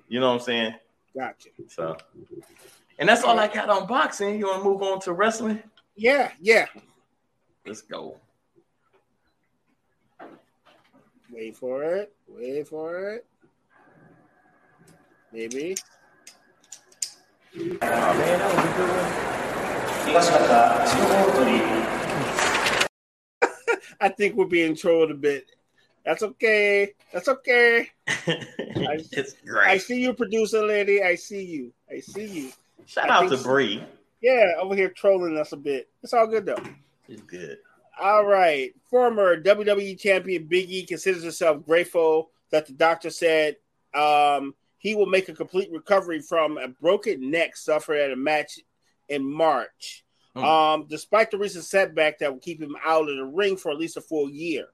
You know what I'm saying? Gotcha. So, and that's all I got on boxing. You want to move on to wrestling? Yeah, yeah. Let's go. Wait for it. Wait for it. Maybe. Oh man, that was a good one. I think we're being trolled a bit. That's okay. That's okay. *laughs* I, it's great. I see you, producer lady. I see you. I see you. Shout I out to Bree. Yeah, over here trolling us a bit. It's all good though. It's good. All right. Former WWE champion Big E considers himself grateful that the doctor said um, he will make a complete recovery from a broken neck suffered at a match in March. Hmm. Um, despite the recent setback that will keep him out of the ring for at least a full year.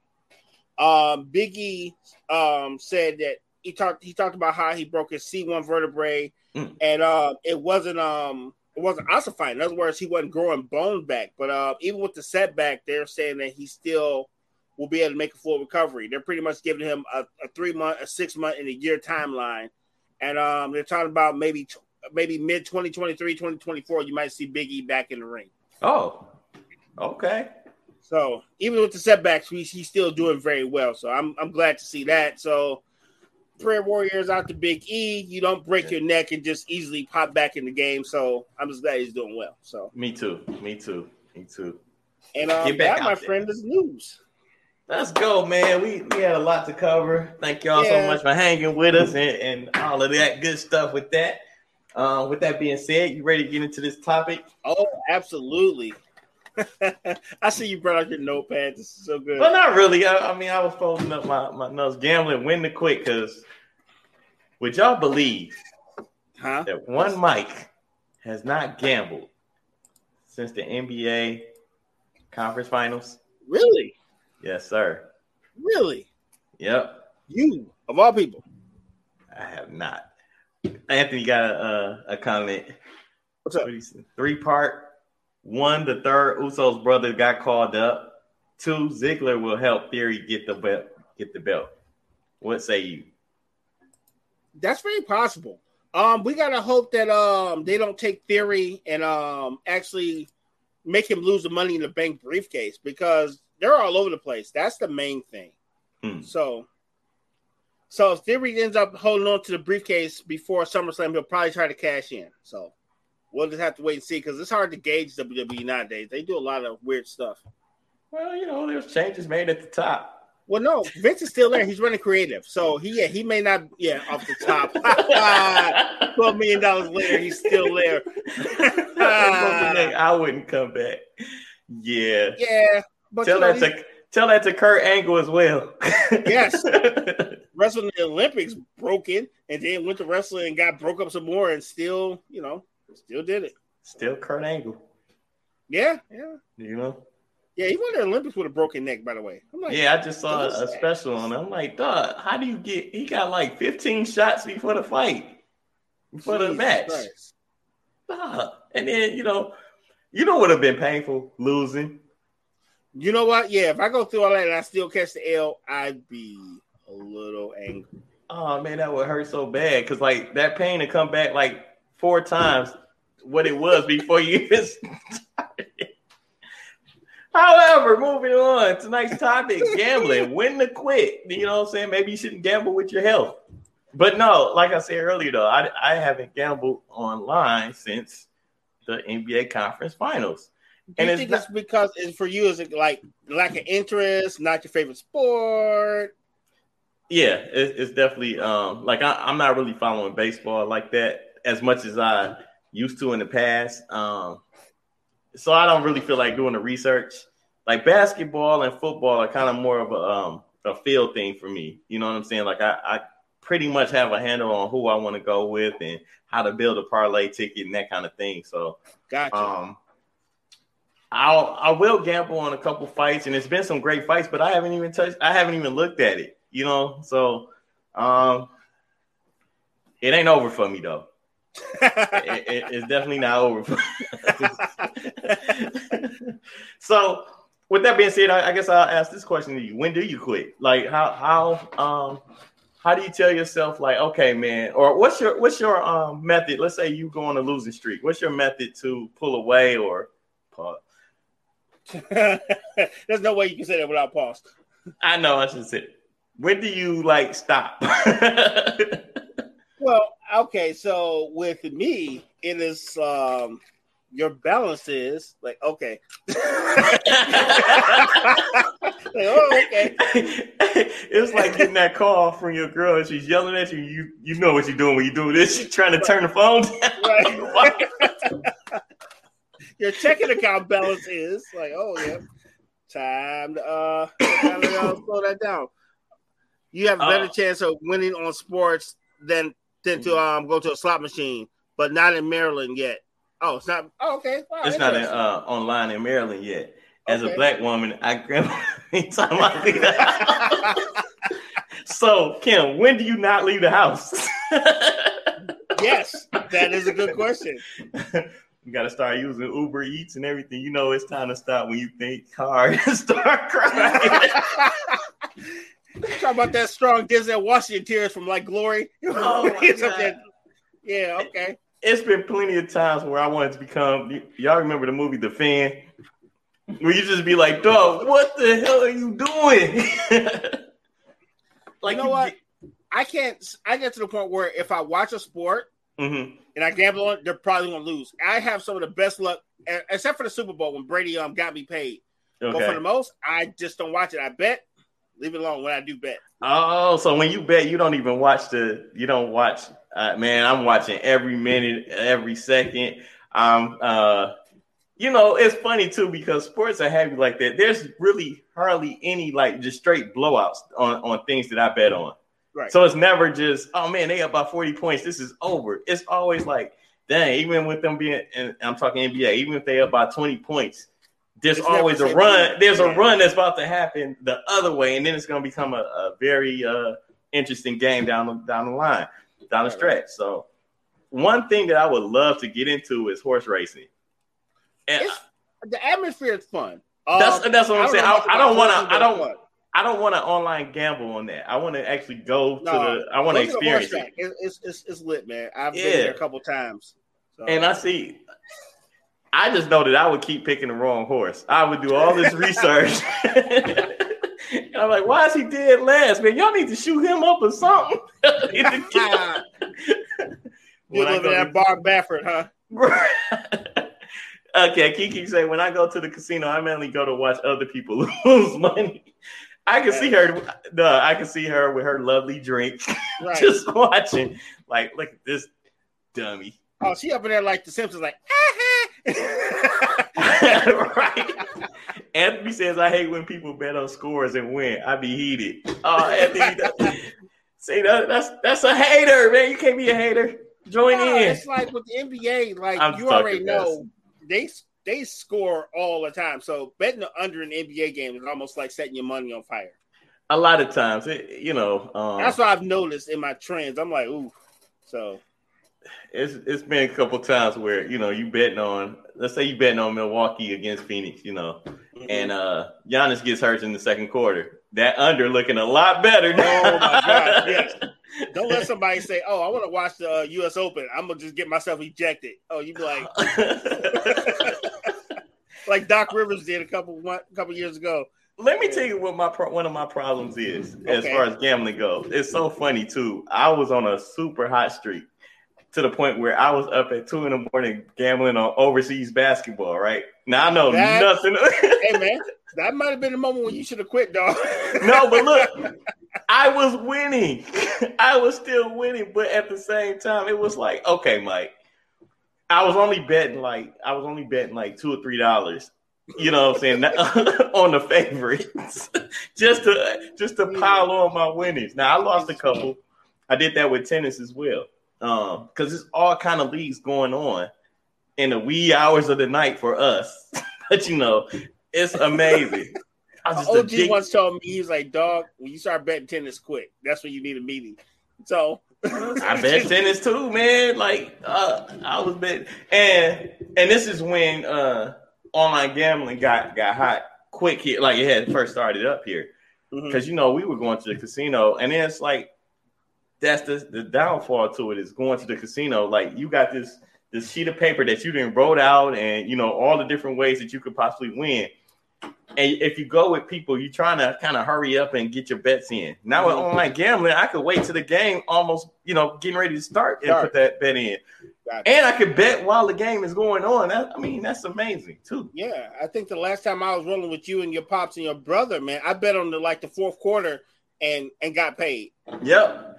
Um, Big E um, said that he talked he talked about how he broke his C1 vertebrae mm. and uh, it wasn't um it wasn't ossifying. In other words, he wasn't growing bone back. But uh, even with the setback, they're saying that he still will be able to make a full recovery. They're pretty much giving him a, a three month, a six month, and a year timeline. And um, they're talking about maybe maybe mid 2023, 2024, you might see Biggie back in the ring. Oh, okay. So even with the setbacks, he's still doing very well. So I'm I'm glad to see that. So prayer warriors out to Big E. You don't break your neck and just easily pop back in the game. So I'm just glad he's doing well. So me too. Me too. Me too. And um, that, my there. friend, is news. Let's go, man. We we had a lot to cover. Thank y'all yeah. so much for hanging with us and, and all of that good stuff with that. Uh, with that being said, you ready to get into this topic? Oh, absolutely. *laughs* I see you brought out your notepad. This is so good. Well, not really. I, I mean, I was folding up my, my notes, gambling, win the quick. Because would y'all believe huh? that one Mike has not gambled since the NBA conference finals? Really? Yes, sir. Really? Yep. You of all people. I have not. Anthony got a, a comment. What's up? Three part one, the third Usos brother got called up. Two, Ziggler will help Theory get the belt. Get the belt. What say you? That's very possible. Um, we gotta hope that um they don't take Theory and um actually make him lose the money in the bank briefcase because they're all over the place. That's the main thing. Hmm. So, so if Theory ends up holding on to the briefcase before SummerSlam, he'll probably try to cash in. So we'll just have to wait and see because it's hard to gauge WWE nowadays. They do a lot of weird stuff. Well, you know, there's changes made at the top. Well, no, Vince is still there. He's running creative, so he yeah he may not yeah off the top. *laughs* *laughs* Twelve million dollars later, he's still there. I wouldn't come back. Yeah, yeah. But tell that know, to tell that to Kurt Angle as well. yes, *laughs* wrestling the Olympics broken, and then went to wrestling and got broke up some more, and still you know Still did it. Still Kurt Angle. Yeah, yeah. You know? Yeah, he won the Olympics with a broken neck, by the way. Like, yeah, I just saw a, special on it. I'm like, dog, how do you get he got like 15 shots before the fight, before Jesus the match. Dog. And then, you know, you know what would have been painful losing. You know what? Yeah, if I go through all that and I still catch the L, I'd be a little angry. Oh man, that would hurt so bad because like that pain to come back like four times what it was before you even started. However, moving on, tonight's topic gambling, when to quit. You know what I'm saying? Maybe you shouldn't gamble with your health. But no, like I said earlier, though, I, I haven't gambled online since the NBA conference finals. Do and you think it's, not, it's because it's for you, is it like lack of interest, not your favorite sport? Yeah, it, it's definitely um like I, I'm not really following baseball like that as much as I used to in the past. Um, so I don't really feel like doing the research. Like basketball and football are kind of more of a um, a feel thing for me. You know what I'm saying? Like I, I pretty much have a handle on who I want to go with and how to build a parlay ticket and that kind of thing. So, gotcha. Um, I'll I will gamble on a couple fights, and it's been some great fights, but I haven't even touched. I haven't even looked at it. You know, so um, it ain't over for me though it, it, it's definitely not over. *laughs* so, with that being said, I, I, guess I'll ask this question to you: When do you quit? Like, how how um how do you tell yourself like, okay, man, or what's your what's your um method? Let's say you go on a losing streak. What's your method to pull away or pause? *laughs* There's no way you can say that without pause. I know. I should say. When do you like stop? *laughs* well, okay, so with me, it is um your balance is like okay. *laughs* like, oh, okay. *laughs* it's like getting that call from your girl and she's yelling at you. You you know what you're doing when you do this. She's trying to turn the phone down. *laughs* Right. your checking account balance is like, oh yeah, time to uh, time to uh, slow that down. You have a better uh, chance of winning on sports than than to mm-hmm. um go to a slot machine, but not in Maryland yet. Oh, it's not. Oh, okay. it's not in, uh, online in Maryland yet. As okay. a black woman, I grab *laughs* anytime I leave the house. so, Kim, when do you not leave the house? *laughs* yes, that is a good question. *laughs* You got to start using Uber Eats and everything. You know, it's time to stop when you think hard and start crying. Talk about that strong Denzel Washington tears from like Glory. *laughs* Oh *laughs* my God. yeah, okay. It's been plenty of times where I wanted to become. Y'all remember the movie The Fan? Where you just be like, dog, what the hell are you doing? *laughs* like, you know you what? Get... I can't. I get to the point where if I watch a sport mm-hmm. and I gamble on, it, they're probably gonna lose. I have some of the best luck, except for the Super Bowl when Brady um got me paid. Okay. But for the most, I just don't watch it. I bet. Leave it alone when I do bet. Oh, so when you bet, you don't even watch the. You don't watch. Uh, man, I'm watching every minute, every second. Um, uh, you know, it's funny too because sports are heavy like that. There's really hardly any like just straight blowouts on on things that I bet on. Right. So it's never just, oh man, they up by 40 points. This is over. It's always like, dang, even with them being, and I'm talking NBA, even if they up by 20 points, there's it's always a run. There's yeah. a run that's about to happen the other way, and then it's going to become a, a very uh, interesting game down the down the line, down the stretch. So, one thing that I would love to get into is horse racing. And the atmosphere is fun. That's um, that's what I'm I saying. I, don't want to. I don't. want. I don't want to online gamble on that. I want to actually go to the. I want to experience it. It's, it's, it's lit, man. I've yeah. been there a couple times. So. And I see. I just know that I would keep picking the wrong horse. I would do all this research. *laughs* I'm like, why is he dead last, man? Y'all need to shoot him up or something. *laughs* you live *laughs* in that Bob Baffert, huh? okay, Kiki say when I go to the casino, I mainly go to watch other people lose money. I can see her. No, I can see her with her lovely drink, right. just watching. Like, look at this dummy. Oh, she up in there like the Simpsons, like. Ah, right. Anthony says, "I hate when people bet on scores and win. I be heated." Oh, Anthony, *laughs* see that, that's that's a hater, man. You can't be a hater. Join no, in. It's like with the NBA, like I'm you already know they they score all the time. So betting under an NBA game is almost like setting your money on fire. A lot of times, it, you know. Um, That's what I've noticed in my trends. I'm like, ooh. So it's it's been a couple times where you know you betting on let's say you betting on Milwaukee against Phoenix, you know, mm-hmm. and uh Giannis gets hurt in the second quarter. That under looking a lot better. Oh my god! Yes. *laughs* Don't let somebody say, "Oh, I want to watch the uh, U.S. Open." I'm gonna just get myself ejected. Oh, you be like, *laughs* like Doc Rivers did a couple one, couple years ago. Let me tell you what my pro- one of my problems is okay. as far as gambling goes. It's so funny too. I was on a super hot streak to the point where I was up at two in the morning gambling on overseas basketball. Right now, I know that, nothing. *laughs* hey man, *laughs* that might have been the moment when you should have quit, dog. *laughs* no, but look, I was winning. I was still winning, but at the same time, it was like, okay, Mike. I was only betting like I was only betting like two or three dollars. You know what I'm saying on the favorites, just to just to mm. pile on my winnings. Now I lost a couple. I did that with tennis as well, um, because it's all kind of leagues going on in the wee hours of the night for us. *laughs* but you know, it's amazing. *laughs* OG once told me he's like, dog, when you start betting tennis, quick. That's when you need a meeting. So *laughs* I bet tennis too, man. Like uh, I was betting, and and this is when uh, online gambling got got hot quick here. Like it had first started up here because mm-hmm. you know we were going to the casino, and then it's like that's the the downfall to it is going to the casino. Like you got this this sheet of paper that you didn't wrote out, and you know all the different ways that you could possibly win and if you go with people, you're trying to kind of hurry up and get your bets in. Now with mm-hmm. online gambling, I could wait to the game almost, you know, getting ready to start and start. put that bet in. Gotcha. And I could bet while the game is going on. That, I mean, that's amazing too. Yeah, I think the last time I was rolling with you and your pops and your brother, man, I bet on the like the fourth quarter and and got paid. Yep.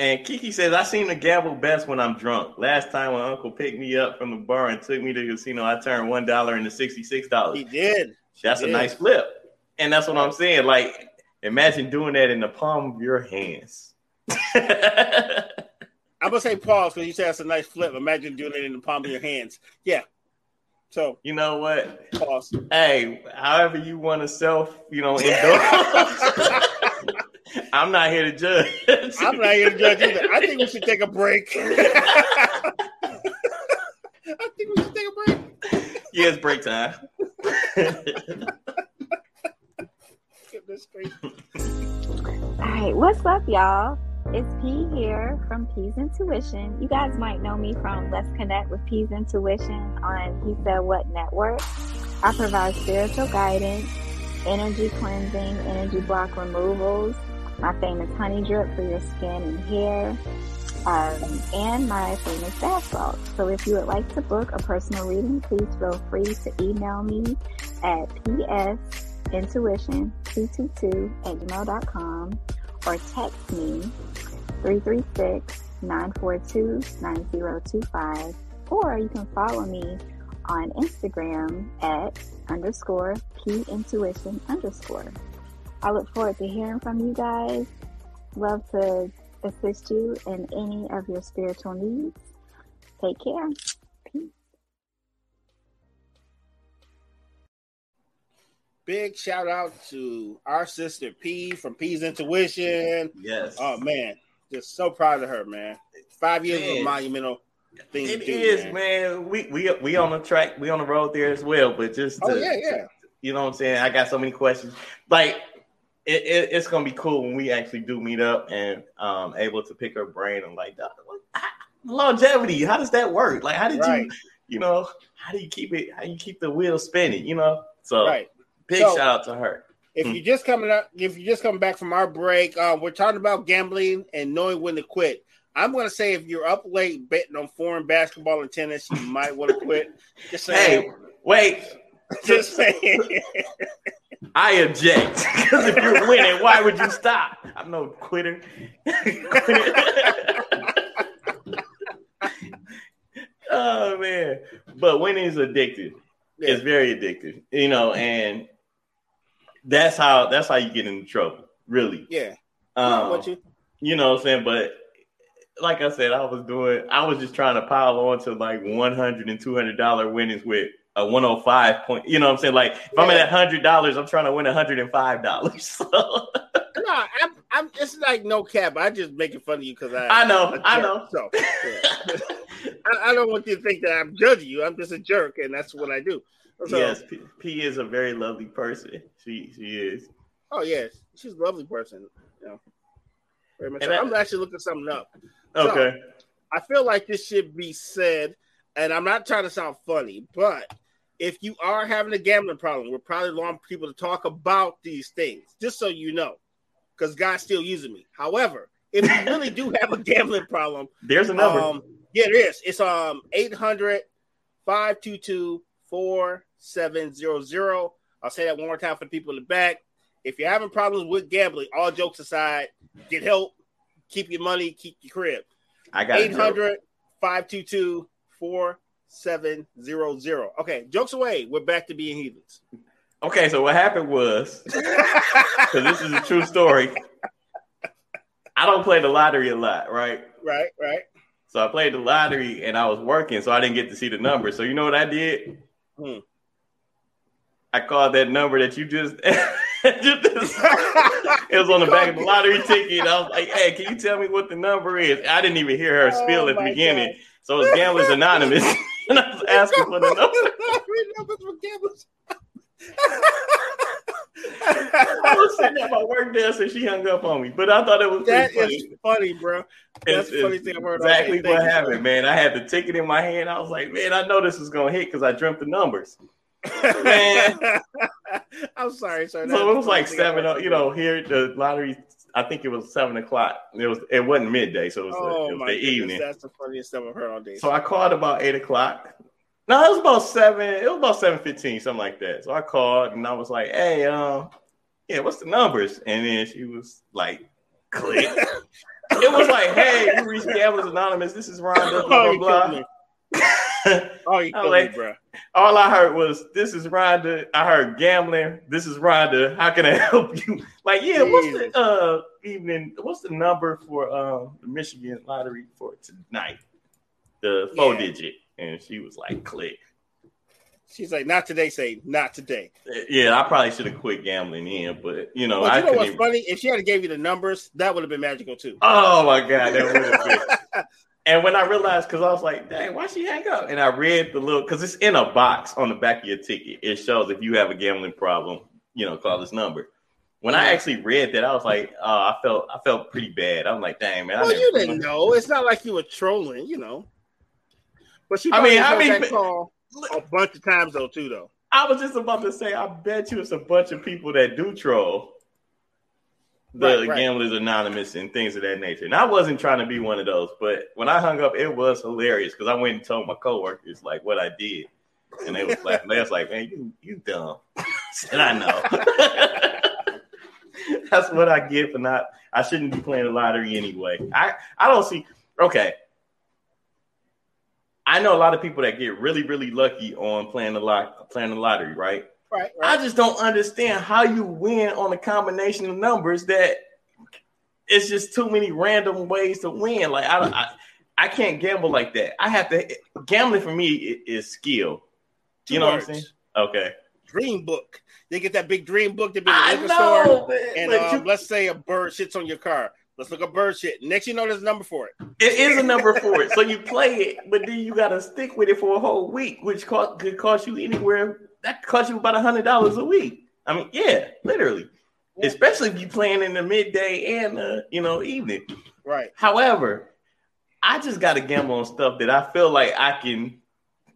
And Kiki says, I seem to gamble best when I'm drunk. Last time when Uncle picked me up from the bar and took me to the casino, I turned one dollar into sixty six dollars. He did. That's a nice flip. And that's what I'm saying. Like, imagine doing that in the palm of your hands. *laughs* I'm gonna say pause because you said that's a nice flip. Imagine doing it in the palm of your hands. Yeah. So you know what? Pause. Hey, however you want to self, you know, indulge. *laughs* I'm not here to judge. I'm not here to judge either. I think we should take a break. *laughs* I think we should take a break. yeah, it's break time. All right, what's up, y'all? It's P here from P's Intuition. You guys might know me from Let's Connect with P's Intuition on He Said What Network. I provide spiritual guidance, energy cleansing, energy block removals, my famous honey drip for your skin and hair, um, and my famous bath salt. So if you would like to book a personal reading, please feel free to email me at psintuition222 at gmail.com or text me 336-942-9025 or you can follow me on Instagram at underscore p intuition underscore. I look forward to hearing from you guys. Love to assist you in any of your spiritual needs. Take care. Peace. Big shout out to our sister P from P's Intuition. Yes. Oh man, just so proud of her, man. Five years Man. of monumental thing It to do, is, man. man. We we we on the track, we on the road there as well. But just Oh to- yeah, yeah. you know what I'm saying? I got so many questions. Like it, it, it's gonna be cool when we actually do meet up and um able to pick her brain and like how- longevity. How does that work? Like how did Right. you you know how do you keep it how you keep the wheel spinning? You know? So Right. big So- shout out to her. If Hmm. you're just coming up, if you're just coming back from our break, uh, we're talking about gambling and knowing when to quit. I'm going to say if you're up late betting on foreign basketball and tennis, you might want to quit. Just saying. Hey, wait. *laughs* just saying. I object because if you're winning, why would you stop? I'm no quitter. *laughs* oh man, but winning is addictive. Yeah. It's very addictive, you know, and that's how that's how you get into trouble, really. yeah. Um, what you? you know what I'm saying? But like I said, I was doing, I was just trying to pile on to like 100 and 200 dollar winnings with a 105 point. You know what I'm saying? Like if I'm Yeah. at hundred dollars, I'm trying to win 105 dollars. *laughs* So No, I'm, I'm. It's like no cap. I am just making fun of you because I. I know, I know. So, yeah. *laughs* I, I don't want you to think that I'm judging you. I'm just a jerk, and that's what I do. So, yes, P, P is a very lovely person. She she is. Oh yes, she's a lovely person. You know, very much. So. that- I'm actually looking something up. So- Okay. I feel like this should be said, and I'm not trying to sound funny, but if you are having a gambling problem, we're probably want people to talk about these things, just so you know, because God's still using me. However, if you really do *laughs* have a gambling problem, There's a number. um, yeah, it is. It's um 800 522 4700. I'll say that one more time for the people in the back. If you're having problems with gambling, all jokes aside, get help, keep your money, keep your crib. I got it. 800 522 4700. Okay, jokes away. We're back to being heathens. Okay, so what happened was *laughs* because this is a true story. I don't play the lottery a lot, right? right, right. So I played the lottery and I was working, so I didn't get to see the number. So you know what I did? Hmm. I called that number that you *laughs* just. it was on the back of the lottery ticket. I was like, "Hey, can you tell me what the number is?" I didn't even hear her spill Oh at the beginning, so it was Gamblers Anonymous, *laughs* and I was asking for the number. *laughs* Numbers for gamblers. *laughs* I was sitting at my work desk and she hung up on me, but I thought it was That pretty is funny. funny, bro. That's It's- the funny thing I've heard Exactly what you, happened, sir. man. I had the ticket in my hand. I was like, man, I know this is gonna hit because I dreamt the numbers. Man. I'm sorry, sir. So it was like funny seven. You know, here the lottery. I think it was seven o'clock. It was. It wasn't midday, so it was, Oh it was my the goodness, evening. that's the funniest stuff I've heard all day. So I called about eight o'clock. No, it was about seven. It was about seven fifteen, something like that. So I called and I was like, "Hey, um, yeah, what's the numbers?" And then she was like, "Click." *laughs* it was like, "Hey, you reached Gamblers Anonymous. This is Rhonda." oh, Blah blah blah. *laughs* Oh, you *laughs* I like- me, bro. All I heard was, "This is Rhonda." I heard gambling. This is Rhonda. How can I *laughs* help you? Like, yeah, what's the uh evening? What's the number for um the Michigan lottery for tonight? The four Yeah. digit. And she was like, "Click." She's like, not today, say not today. Yeah, I probably should have quit gambling in, but you know, I you know what's Even... funny? If she had gave you the numbers, that would have been magical too. Oh my god, that would have been. *laughs* And when I realized, because I was like, dang, why she hang up? And I read the little, because it's in a box on the back of your ticket. It shows if you have a gambling problem, you know, call this number. When I actually read that, I was like, oh, I felt I felt pretty bad. I'm like, dang man. Well, you didn't know. It's not like you were trolling, you know. But she I mean, I mean, call a bunch of times though, too, though. I was just about to say, I bet you it's a bunch of people that do troll the Right, right. Gamblers Anonymous and things of that nature. And I wasn't trying to be one of those, but when I hung up, it was hilarious because I went and told my coworkers like what I did, and they was like, they was like, man, you you dumb. *laughs* and I know. *laughs* That's what I get for not. I shouldn't be playing the lottery anyway. I I don't see. Okay. I know a lot of people that get really, really lucky on playing the lot, playing the lottery, right? Right, I just don't understand how you win on a combination of numbers that it's just too many random ways to win. Like I, don't- I, I can't gamble like that. I have to gambling for me i- is skill. Two you know words. what I'm saying? Okay. Dream book. They get that big dream book to be in I the liquor store. know, but- And but um, you- let's say a bird shits on your car. Let's look up bird shit. Next, you know, there's a number for it. it is a number for it. So you play it, but then you got to stick with it for a whole week, which cost, could cost you anywhere. That could cost you about a hundred dollars a week. I mean, yeah, literally. Yeah. Especially if you're playing in the midday and uh, you know evening. Right. However, I just got to gamble on stuff that I feel like I can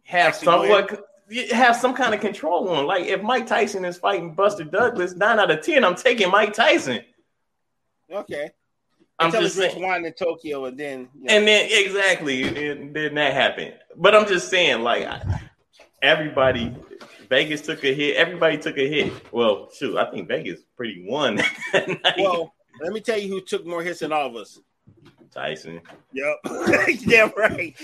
have Actually somewhat have some kind of control on. Like if Mike Tyson is fighting Buster Douglas, nine out of ten, I'm taking Mike Tyson. Okay. I'm Until just saying. wine in Tokyo, and then you know, And then exactly, and then that happened. But I'm just saying, like everybody, Vegas took a hit. Everybody took a hit. Well, shoot, I think Vegas pretty won *laughs* well, let me tell you who took more hits than all of us. Tyson. Yep. *laughs* yeah, right.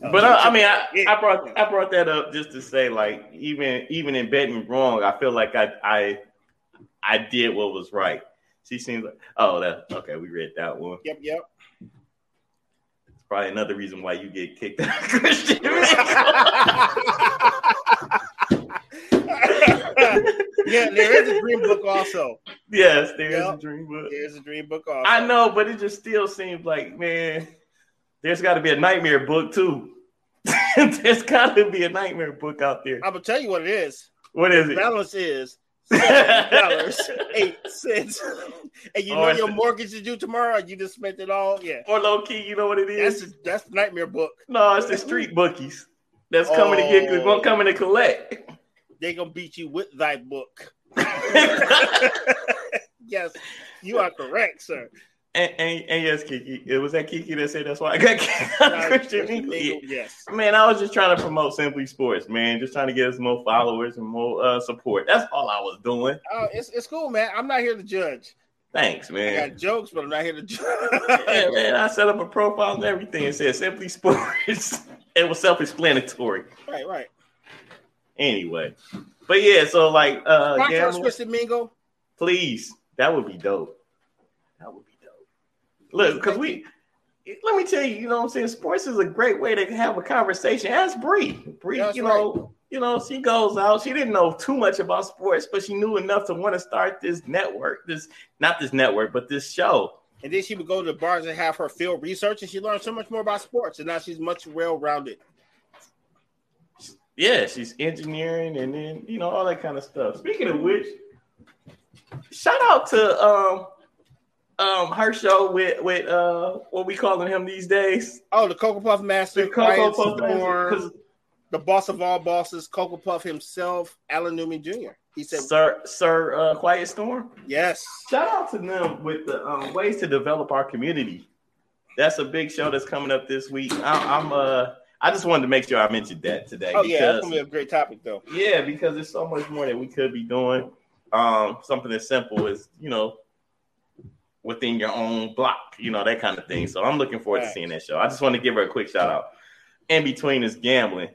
But uh, I mean, I, I brought I brought that up just to say, like, even even in betting wrong, I feel like I I I did what was right. She seems like, oh, that okay. We read that one. Yep, yep. It's probably another reason why you get kicked out of Christian. *laughs* *laughs* yeah, there is a dream book also. yes, there is Yep. a dream book. There's a dream book also. I know, but it just still seems like, man, there's got to be a nightmare book too. *laughs* there's got to be a nightmare book out there. I'm gonna tell you what it is. What is The it? balance is *laughs* dollars eight cents, and you Oh, know your mortgage is due tomorrow. and You just spent it all. Yeah, Or low key, you know what it is. that's is? the, that's nightmare book. no, it's the street bookies that's coming to get, Oh. gonna coming to collect. They gonna beat you with thy book. *laughs* yes, you are correct, sir. And, and, and yes, Kiki, it was that Kiki that said that's why I got of Christian. Yeah. Yes. Man, I was just trying to promote Simply Sports, man. Just trying to get us more followers and more uh, support. That's all I was doing. Oh, it's it's cool, man. I'm not here to judge. Thanks, I man. got jokes, but I'm not here to judge. Yeah, man. I set up a profile and everything. It said Simply Sports. *laughs* it was self-explanatory. right, right. Anyway, but yeah, so like, uh, gamble, Christian Mingle. please, that would be dope. That would be dope. Look, because we. Let me tell you, you know what I'm saying? Sports is a great way to have a conversation. Ask Bree. Bree, you know, you know, she goes out. She didn't know too much about sports, but she knew enough to want to start this network. This not this network, but this show. And then she would go to the bars and have her field research, and she learned so much more about sports. And now she's much well rounded. Yeah, she's engineering and then you know all that kind of stuff. Speaking of which, shout out to um um her show with with uh what we calling him these days. Oh, the Cocoa Puff Master, The Cocoa Quiet Puff Master, the boss of all bosses, Cocoa Puff himself, Alan Newman Jr. He said, Sir Sir uh, Quiet Storm. "Yes, Shout out to them with the um, ways to develop our community. That's a big show that's coming up this week. I, I'm uh I just wanted to make sure I mentioned that today. oh yeah, that's gonna be a great topic though." Yeah, because there's so much more that we could be doing. Um, something as simple as you know, within your own block, you know, that kind of thing. So I'm looking forward to seeing that show. I just want to give her a quick shout out. In between is gambling.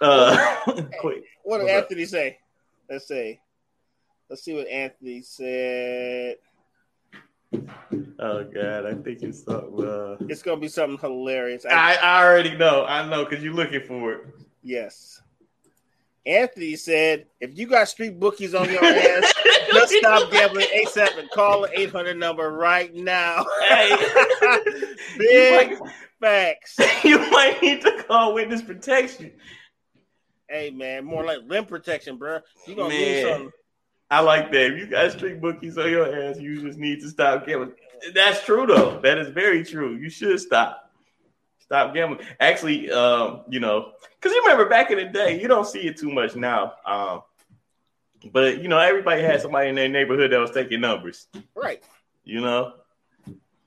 Uh, *laughs* quick. What did? Anthony say? Let's see. Let's see what Anthony said. Oh God, I think it's something. Uh, It's gonna be something hilarious. I- I, I already know. I know because you're looking for it. yes. Anthony said, "If you got street bookies on your ass, just stop gambling ASAP and call the 800 number right now." Hey. *laughs* Big You Facts. *laughs* you might need to call witness protection. Hey man, more like limb protection, bro. You gonna lose Man. something. I like that. If you got street bookies on your ass, you just need to stop gambling. That's true though. That is very true. You should stop. Stop gambling. Actually, um, you know, because you remember back in the day, you don't see it too much now. Um, but you know, everybody had somebody in their neighborhood that was taking numbers. Right. You know,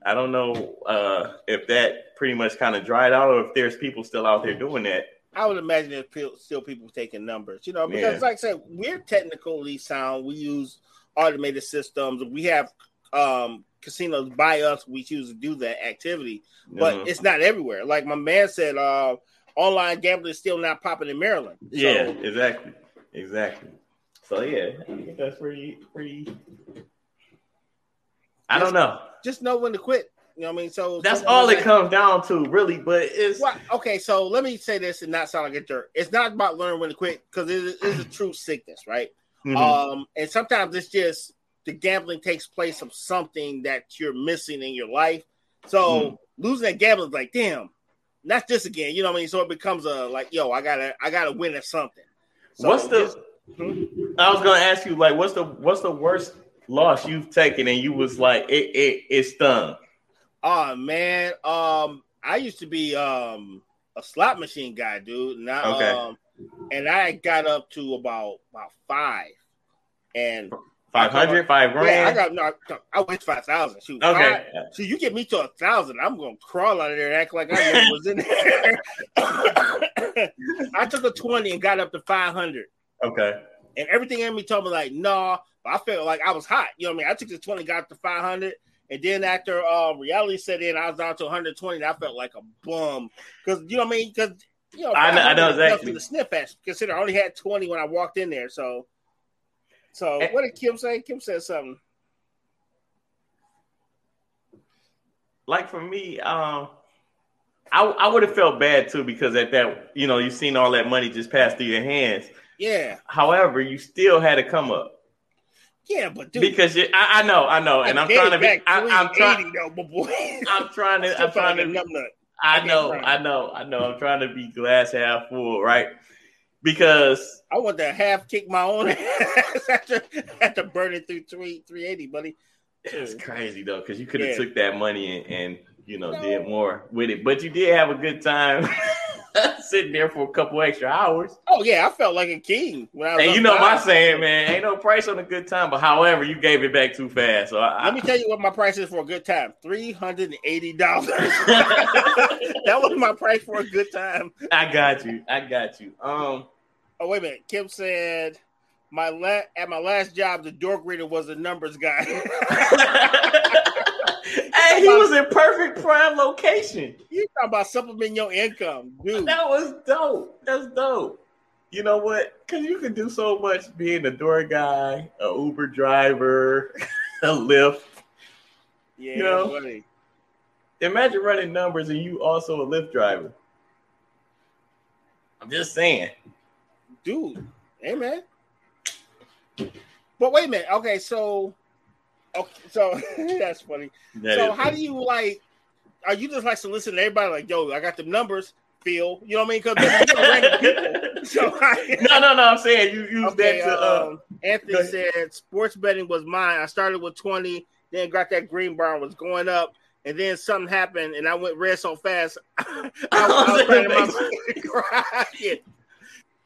I don't know uh, if that pretty much kind of dried out, or if there's people still out there doing that. I would imagine there's still people taking numbers, you know, because Yeah. like I said, we're technically sound. We use automated systems. We have um, casinos by us. We choose to do that activity, but Mhm. it's not everywhere. Like my man said, uh, online gambling is still not popping in Maryland. So, Yeah, exactly, exactly. So yeah, that's pretty, pretty. I don't know. just know when to quit. You know what I mean? So That's so- all it comes down to, really. But it's Well, okay, so let me say this and not sound like a jerk. It's not about learning when to quit because it is a true sickness, right? Mhm. Um, and sometimes it's just the gambling takes place of something that you're missing in your life. So Mm. losing that gambling is like, damn, not this again. You know what I mean? So it becomes a like, yo, I gotta, I gotta win at something. So what's the? Hmm? I was gonna ask you, like, what's the what's the worst loss you've taken, and you was like, it it it stung. Oh man, um, I used to be um a slot machine guy, dude. And I, Okay. um, and I got up to about about five, and 500, five yeah, I grand. got no, I- went five thousand. Shoot, okay, five- so you get me to a thousand, I'm gonna crawl out of there and act like I never *laughs* was in there. *laughs* I took a twenty and got up to five hundred, okay. and everything in me told me like, no. But I felt like I was hot. You know what I mean? I took the twenty, got up to five hundred. And then after uh, reality set in, I was down to 120. And I felt like a bum because you know what I mean. Because you know, I know- I know 500 is enough exactly. The sniff at consider I only had 20 when I walked in there. So, so Eh. what did Kim say? Kim said something. like for me, um, I I would have felt bad too because at that, you know, you've seen all that money just pass through your hands. Yeah, However, you still had to come up yeah, but dude, because you, I, I know, I know, and I'm trying to be, I, I'm trying, though, my boy. *laughs* I'm trying to, *laughs* I'm trying to, feel like a be. I know, I know, I know, I'm trying to be glass half full, right? Because I want to half kick my own *laughs* ass after after burning through three 380, buddy. it's crazy though, because you could have Yeah. took that money and, and you know No. did more with it, but you did have a good time *laughs* sitting there for a couple extra hours. Oh yeah, I felt like a king when I was. And you know my saying, man, ain't no price on a good time. But however, you gave it back too fast. So I, Let me tell you what my price is for a good time: three hundred and eighty dollars. *laughs* *laughs* that was my price for a good time. I got you. I got you. Um, Oh wait a minute, Kim said my la- at my last job, the door greeter was a numbers guy. *laughs* hey, he was in perfect prime location. you talking about supplementing your income, dude? That was dope. That's dope. You know what? Because you can do so much being a door guy, a Uber driver, *laughs* a Lyft. Yeah, You know? buddy. Imagine running numbers and you also a Lyft driver. I'm just saying. dude. Hey man. But wait a minute. Okay, so okay, so *laughs* that's funny. That so how do you like? Are you just like to listen to everybody? Like, yo, I got the numbers. Phil, you know what I mean? Because. *laughs* So I, no, no, no. I'm saying you use okay, that to. Uh, um, Anthony said sports betting was mine. I started with twenty, then got that green bar was going up, and then something happened, and I went red so fast. *laughs* I, I was crying in my crying.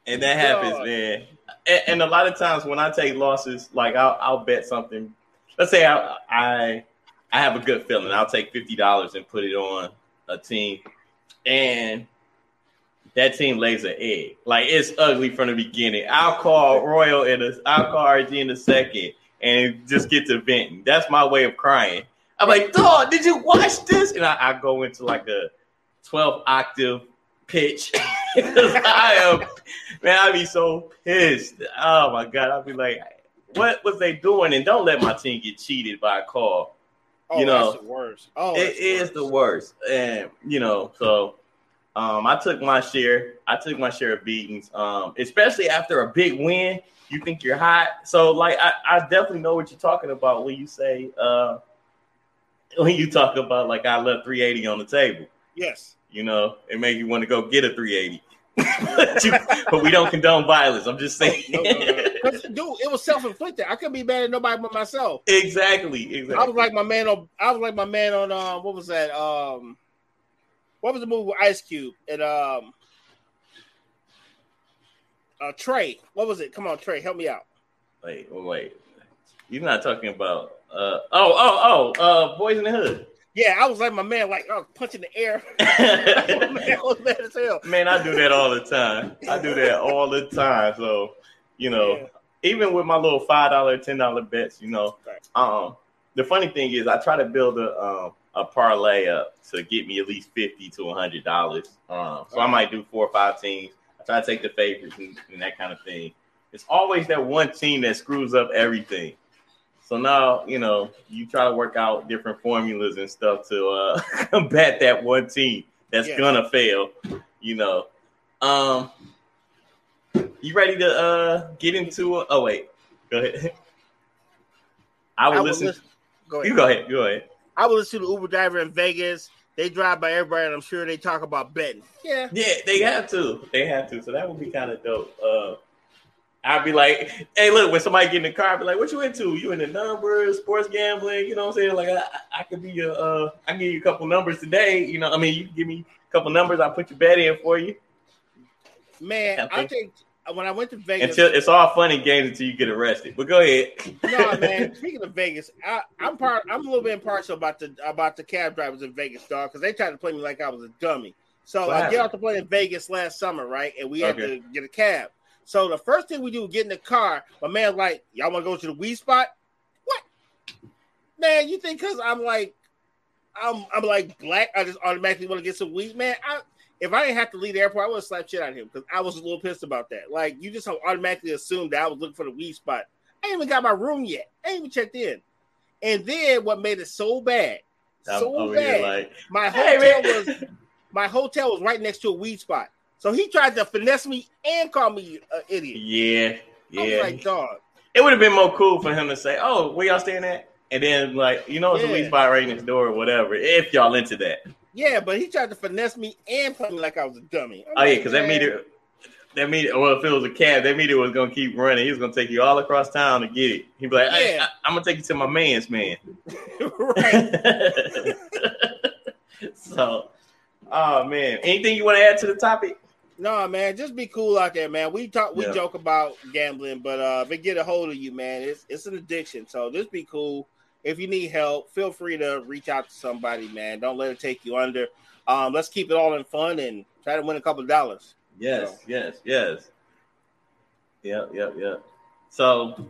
and that happens, man. And, and a lot of times when I take losses, like I'll, I'll bet something. Let's say I, I I have a good feeling. I'll take fifty dollars and put it on a team, and that team lays an egg. Like it's ugly from the beginning. I'll call Royal in I'll call RG in a second, and just get to venting. That's my way of crying. I'm like, dog, did you watch this? And I, I go into like a 12 octave pitch. *laughs* I am, man, I'd be so pissed. Oh my God. I'd be like, what was they doing? And don't let my team get cheated by a call. Oh, You know, that's the worst. Oh, it is the worst. And, you know, so um, I took my share. I took my share of beatings, um, especially after a big win. You think you're hot. So, like, I, I definitely know what you're talking about when you say, uh, when you talk about, like, I left 380 on the table. Yes. You know, it make you want to go get a 380. But, you, but, we don't condone violence. I'm just saying. No, no, no, Dude, it was self inflicted. I couldn't be mad at nobody but myself. Exactly. Exactly. I was like my man on. I was like my man on. Um, what was that? Um, what was the movie with Ice Cube and um, uh, Trey? What was it? Come on, Trey, help me out. Wait, wait. You're not talking about. Uh, oh, oh, oh. Uh, Boyz n the Hood. Yeah, I was like my man, like oh, punching the air. man, *laughs* *laughs* I was mad as hell. Man, I do that all the time. I do that all the time. So, you know, yeah. even with my little five dollar, ten dollar bets, you know, um, the funny thing is, I try to build a um, a parlay up to get me at least fifty to hundred dollars. Um, so I might do four or five teams. I try to take the favorites and, and that kind of thing. It's always that one team that screws up everything. So now, you know, you try to work out different formulas and stuff to uh, *laughs* combat that one team that's yeah. gonna fail. You know, um, you ready to uh get into? a, oh wait, go ahead. *laughs* I will, I will listen. listen. Go ahead. You go ahead. Go ahead. I will listen to Uber driver in Vegas. They drive by everybody, and I'm sure they talk about betting. Yeah, yeah, they have to. They have to. So that would be kind of dope. Uh, I'd be like, hey, look, when somebody get in the car, I'd be like, what you into? You into numbers, sports gambling? You know what I'm saying? Like, I, I could be a, uh, I can give you a couple numbers today. You know, I mean, you give me a couple numbers, I'll put your bet in for you. Man, I think when I went to Vegas, until, it's all funny games until you get arrested. But go ahead. *laughs* no, man. Speaking of Vegas, I, am part. I'm a little bit impartial about the about the cab drivers in Vegas, dog, because they tried to play me like I was a dummy. So I get off the plane in Vegas last summer, right? And we had okay. to get a cab. So the first thing we do, get in the car. My man, like, y'all want to go to the weed spot? What? Man, you think because I'm like, I'm I'm like black, I just automatically want to get some weed, man. I, if I didn't have to leave the airport, I would have slapped shit out of him because I was a little pissed about that. Like, you just automatically assumed that I was looking for the weed spot. I ain't even got my room yet. I ain't even checked in. And then what made it so bad, so bad, like, my hotel hey, was my hotel was right next to a weed spot. So he tried to finesse me and call me an idiot. Yeah, yeah. like, dog. It would have been more cool for him to say, "Oh, where y'all staying at?" And then like, you know, it's yeah. a weed spot right next door or whatever. If y'all into that. Yeah, but he tried to finesse me and play me like I was a dummy. I'm oh like, yeah, because that meter, that meter. Well, if it was a cab, that meter was gonna keep running. He was gonna take you all across town to get it. He'd be like, hey, I, am gonna take you to my man's man." *laughs* *laughs* right. so, oh man, anything you want to add to the topic? No, man, just be cool out there, man. We talk, we yeah. joke about gambling, but uh, if it get a hold of you, man, it's it's an addiction. So just be cool. If you need help, feel free to reach out to somebody, man. Don't let it take you under. Um, let's keep it all in fun and try to win a couple of dollars. Yes, so. yes, yes. Yep, yep, yep. So,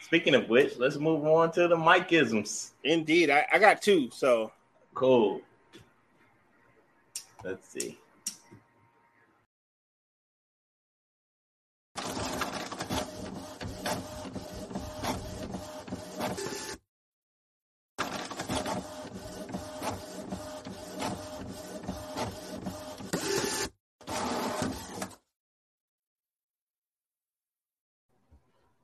speaking of which, let's move on to the Mikeisms. Indeed, I, I got two. So cool. Let's see.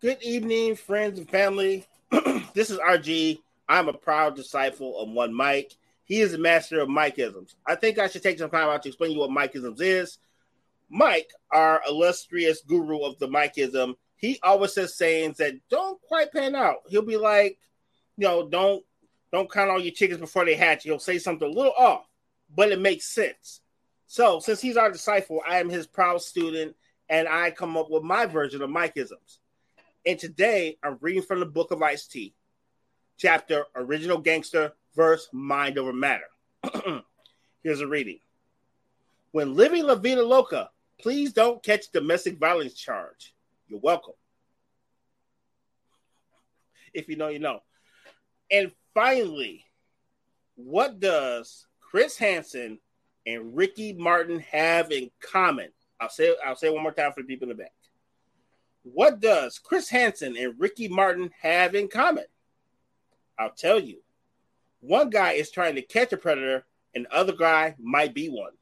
Good evening, friends and family. *clears throat* this is RG. I'm a proud disciple of one Mike. He is a master of Mikeisms. I think I should take some time out to explain to you what Mikeisms is. Mike, our illustrious guru of the Mikeism, he always says sayings that don't quite pan out. He'll be like, you know, don't don't count all your chickens before they hatch. He'll say something a little off, but it makes sense. So, since he's our disciple, I am his proud student, and I come up with my version of Mikeisms. And today I'm reading from the book of Ice T, chapter Original Gangster, verse Mind Over Matter. *clears throat* Here's a reading. When living La Vida Loca, please don't catch domestic violence charge. You're welcome. If you know, you know. And finally, what does Chris Hansen and Ricky Martin have in common? I'll say I'll say one more time for the people in the back. What does Chris Hansen and Ricky Martin have in common? I'll tell you. One guy is trying to catch a predator, and the other guy might be one.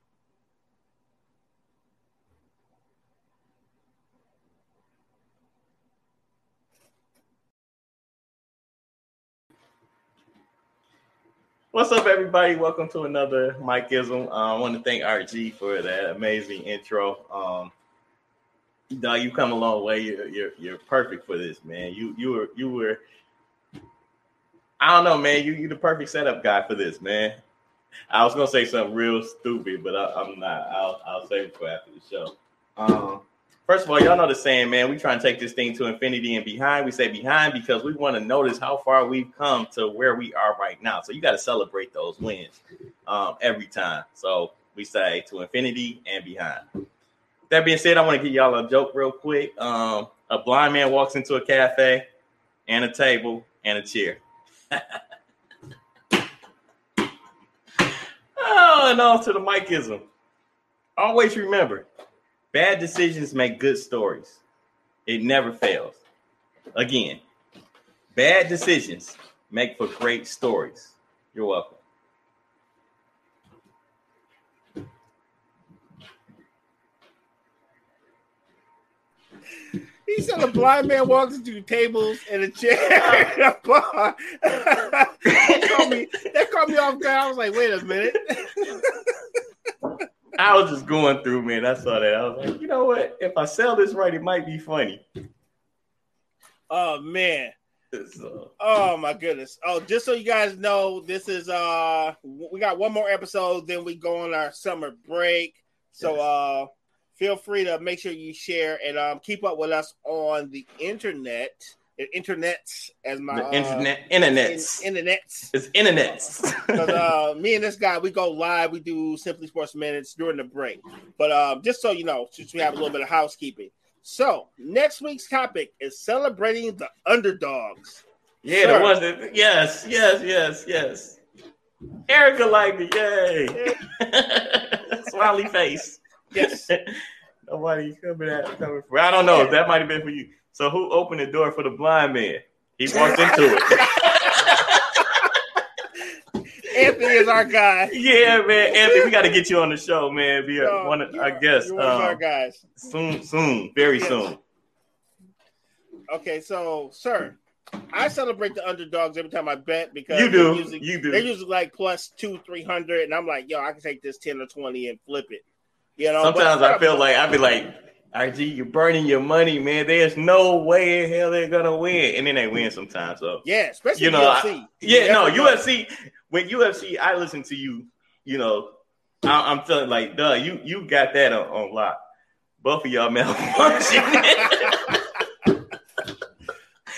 What's up, everybody? Welcome to another Mikeism. Uh, I want to thank RG for that amazing intro. Um, dog, you come a long way. You're, you're you're perfect for this, man. You you were you were. I don't know, man. You you the perfect setup guy for this, man. I was gonna say something real stupid, but I, am not. I'll I'll save it for after the show. Um, First of all, y'all know the saying, man. We try and take this thing to infinity and behind. We say behind because we want to notice how far we've come to where we are right now. So you got to celebrate those wins um, every time. So we say to infinity and behind. That being said, I want to give y'all a joke real quick. Um, a blind man walks into a cafe and a table and a chair. *laughs* oh, and on to the Mikeism. Always remember Bad decisions make good stories. It never fails. Again, bad decisions make for great stories. You're welcome. He said a blind man walks into tables and a chair and a bar. that, caught me, that caught me off guard. I was like, wait a minute. I was just going through, man. I saw that. I was like, you know what? If I sell this right, it might be funny. Oh man. So. Oh my goodness. Oh, just so you guys know, this is uh we got one more episode, then we go on our summer break. So uh feel free to make sure you share and um keep up with us on the internet. Internets as my the internet uh, internets. in, internets. It's internets. *laughs* Because uh, *laughs* me and this guy we go live we do simply sports minutes during the break. But um, just so you know since we have a little bit of housekeeping. So next week's topic is celebrating the underdogs. Yeah Sir. the ones that yes yes yes yes. Erica liked it yay. *laughs* Smiley face yes *laughs* nobody coming at coming for i don't know that might have been for you so who opened the door for the blind man? He walked into it. *laughs* Anthony is our guy. Yeah, man. Anthony, we got to get you on the show, man. Be a, no, one, I guess. You're one um, of our um, guys. Soon, soon, very yes. soon. Okay, so, sir, I celebrate the underdogs every time I bet because you do. Usually, you do. They're usually like plus two, three hundred, and I'm like, yo, I can take this ten or twenty and flip it. You know. Sometimes I feel like I'd be like, RG, you're burning your money, man. There's no way in hell they're gonna win, and then they win sometimes. So yeah, especially you know, UFC. I, yeah, no, UFC. When UFC, I listen to you. You know, I, am feeling like, duh, you you got that on, on lock. Both of y'all malfunction. *laughs*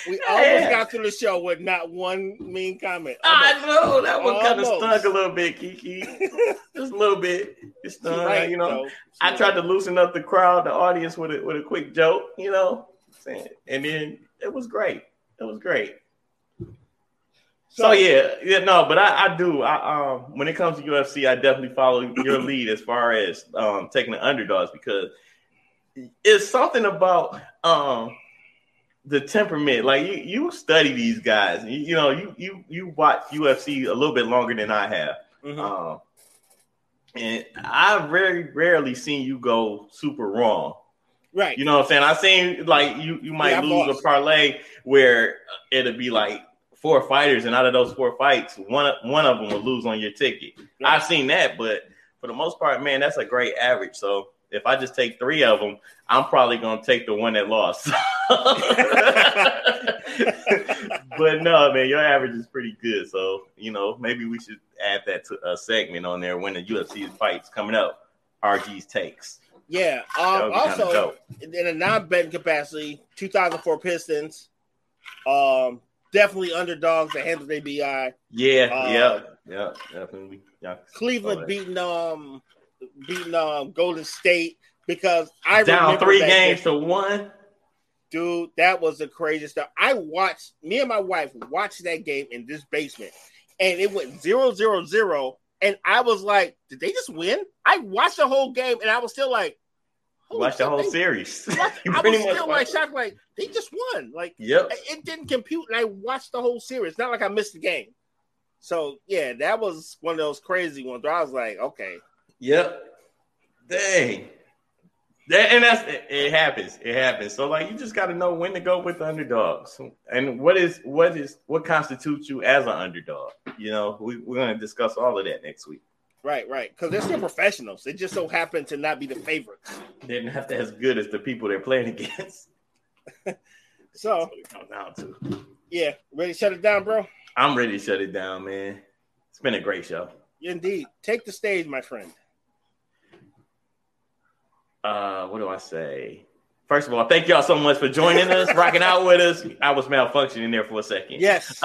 We almost got through the show with not one mean comment. I know that one kind of stunk a little bit, Kiki. *laughs* Just a little bit. It stung. Right, you know, I tried to loosen up the crowd, the audience, with a with a quick joke. You know, and then it was great. It was great. So, so yeah, yeah, no, but I, I do. I um, when it comes to UFC, I definitely follow your lead as far as um taking the underdogs because it's something about um the temperament. Like you, you study these guys. You, you, know, you you you watch UFC a little bit longer than I have. Mm-hmm. Um, and I've very rarely seen you go super wrong. Right. You know what I'm saying? I've seen like you you might yeah, lose a parlay where it'll be like four fighters, and out of those four fights, one one of them will lose on your ticket. Right. I've seen that, but for the most part, man, that's a great average. So if I just take three of them, I'm probably gonna take the one that lost. *laughs* but no, man, your average is pretty good. So you know, maybe we should add that to a segment on there when the UFC fights coming up. RG's takes. Yeah. Um, also, in a non-betting capacity, 2004 Pistons, um, definitely underdogs that handle their BI. Yeah, uh, yeah, yeah, definitely. Yeah. Cleveland beating um beating um, Golden State because I down three games to one. Dude, that was the craziest stuff. I watched me and my wife watched that game in this basement, and it went zero zero zero. And I was like, "Did they just win?" I watched the whole game, and I was still like, "Watch the whole they, series." *laughs* *laughs* I was still like shocked, like they just won. Like, yep, it didn't compute, and I watched the whole series. Not like I missed the game. So yeah, that was one of those crazy ones where I was like, "Okay, Yep. Dang. and that's it, it, happens. It happens. So like you just got to know when to go with the underdogs and what is what is what constitutes you as an underdog. You know, we, we're going to discuss all of that next week. Right, right. Because they're still professionals. They just so happen to not be the favorites. They're not as good as the people they're playing against. *laughs* so down to. Yeah, ready to shut it down, bro? I'm ready to shut it down, man. It's been a great show. Indeed. Take the stage, my friend uh, what do I say? First of all, thank y'all so much for joining us, *laughs* rocking out with us. I was malfunctioning there for a second. Yes. *laughs*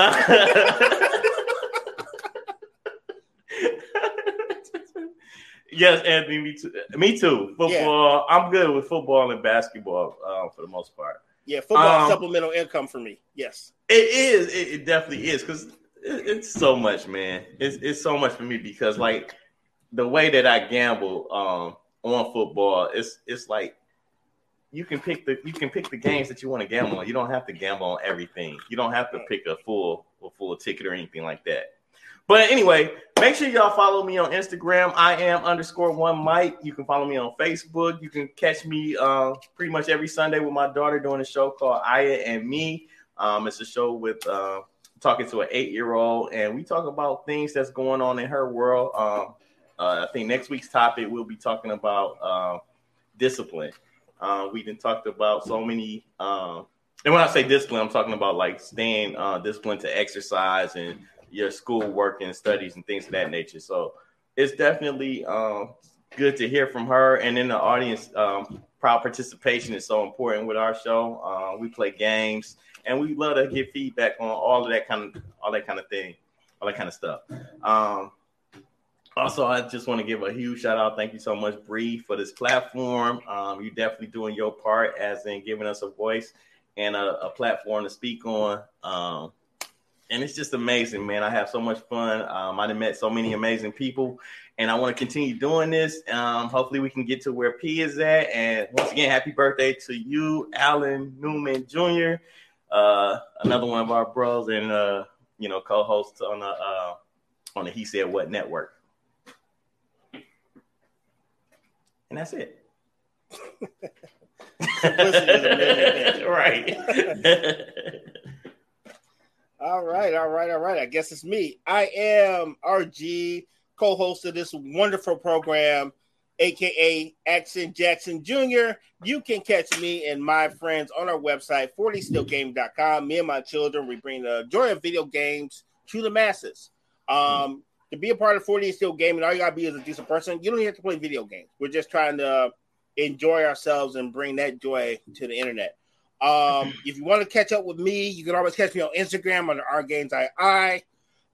yes, Anthony, me too. Me too. Football. Yeah. I'm good with football and basketball um, for the most part. Yeah, football um, supplemental income for me. Yes, it is. It, it definitely is because it, it's so much, man. It's it's so much for me because like the way that I gamble. Um, on football, it's it's like you can pick the you can pick the games that you want to gamble on. You don't have to gamble on everything. You don't have to pick a full a full ticket or anything like that. But anyway, make sure y'all follow me on Instagram. I am underscore one Mike. You can follow me on Facebook. You can catch me uh, pretty much every Sunday with my daughter doing a show called Aya and Me. Um, it's a show with uh, talking to an eight year old, and we talk about things that's going on in her world. Um, uh, I think next week's topic we'll be talking about uh, discipline. Uh, we been talked about so many, um, and when I say discipline, I'm talking about like staying uh, disciplined to exercise and your school work and studies and things of that nature. So it's definitely um, good to hear from her. And in the audience, um, proud participation is so important with our show. Uh, we play games, and we love to get feedback on all of that kind of all that kind of thing, all that kind of stuff. Um, also, I just want to give a huge shout out. Thank you so much, Bree, for this platform. Um, you're definitely doing your part as in giving us a voice and a, a platform to speak on. Um, and it's just amazing, man. I have so much fun. Um, I've met so many amazing people, and I want to continue doing this. Um, hopefully, we can get to where P is at. And once again, happy birthday to you, Alan Newman Jr., uh, another one of our bros and uh, you know co-host on the uh, on the He Said What network. And that's it. *laughs* right. *laughs* all right, all right, all right. I guess it's me. I am RG, co-host of this wonderful program, aka Action Jackson Jr. You can catch me and my friends on our website, 40stillgame.com. Me and my children, we bring the joy of video games to the masses. Um, to be a part of 40 Still Gaming, all you gotta be is a decent person. You don't have to play video games. We're just trying to enjoy ourselves and bring that joy to the internet. Um, *laughs* if you want to catch up with me, you can always catch me on Instagram under our games I.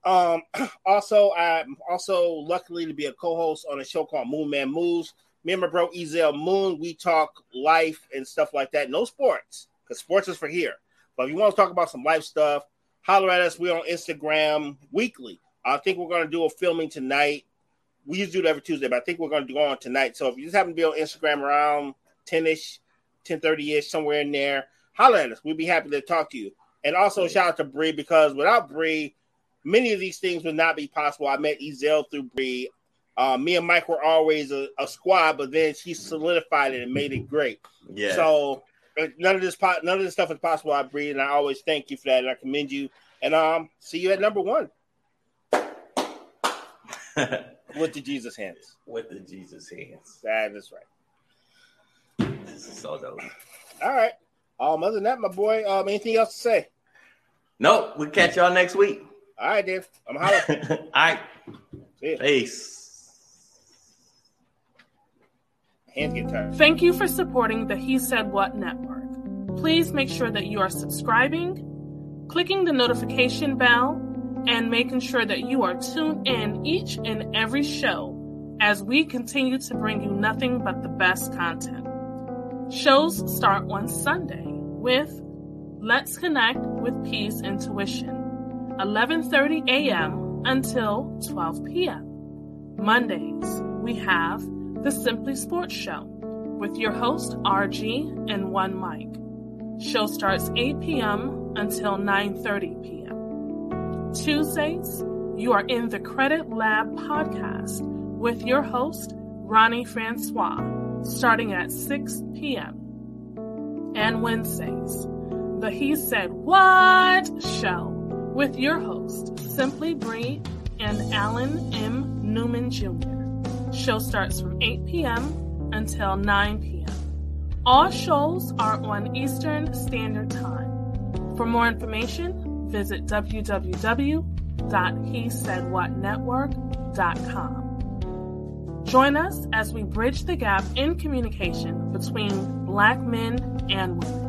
Um, *clears throat* also, I'm also luckily to be a co-host on a show called Moon Man Moves. Me and my bro Ezel Moon, we talk life and stuff like that. No sports, because sports is for here. But if you want to talk about some life stuff, holler at us. We're on Instagram weekly. I think we're going to do a filming tonight. We usually do it every Tuesday, but I think we're going to do on tonight. So if you just happen to be on Instagram around 10 ish, 10 30 ish, somewhere in there, holler at us. We'd be happy to talk to you. And also shout out to Bree because without Bree, many of these things would not be possible. I met Ezel through Bree. Uh, me and Mike were always a, a, squad, but then she solidified it and made it great. Yeah. So uh, none of this none of this stuff is possible. I Bree, and I always thank you for that, and I commend you. And um, see you at number one. *laughs* With the Jesus hands. With the Jesus hands. That is right. This is so dope. All right. Um, other than that, my boy, um, anything else to say? Nope. We'll catch y'all next week. All right, Dave. I'm hollering. *laughs* All right. Peace. Hands get tired. Thank you for supporting the He Said What Network. Please make sure that you are subscribing, clicking the notification bell, and making sure that you are tuned in each and every show as we continue to bring you nothing but the best content. Shows start on Sunday with Let's Connect with Peace Intuition, 11:30 a.m. until 12 p.m. Mondays, we have the Simply Sports Show with your host RG and one Mike. Show starts 8 p.m. until 9:30 p.m. Tuesdays, you are in the Credit Lab podcast with your host, Ronnie Francois, starting at 6 p.m. And Wednesdays, the He Said What show with your host, Simply Bree and Alan M. Newman Jr. Show starts from 8 p.m. until 9 p.m. All shows are on Eastern Standard Time. For more information, visit www.hesaidwhatnetwork.com. Join us as we bridge the gap in communication between Black men and women.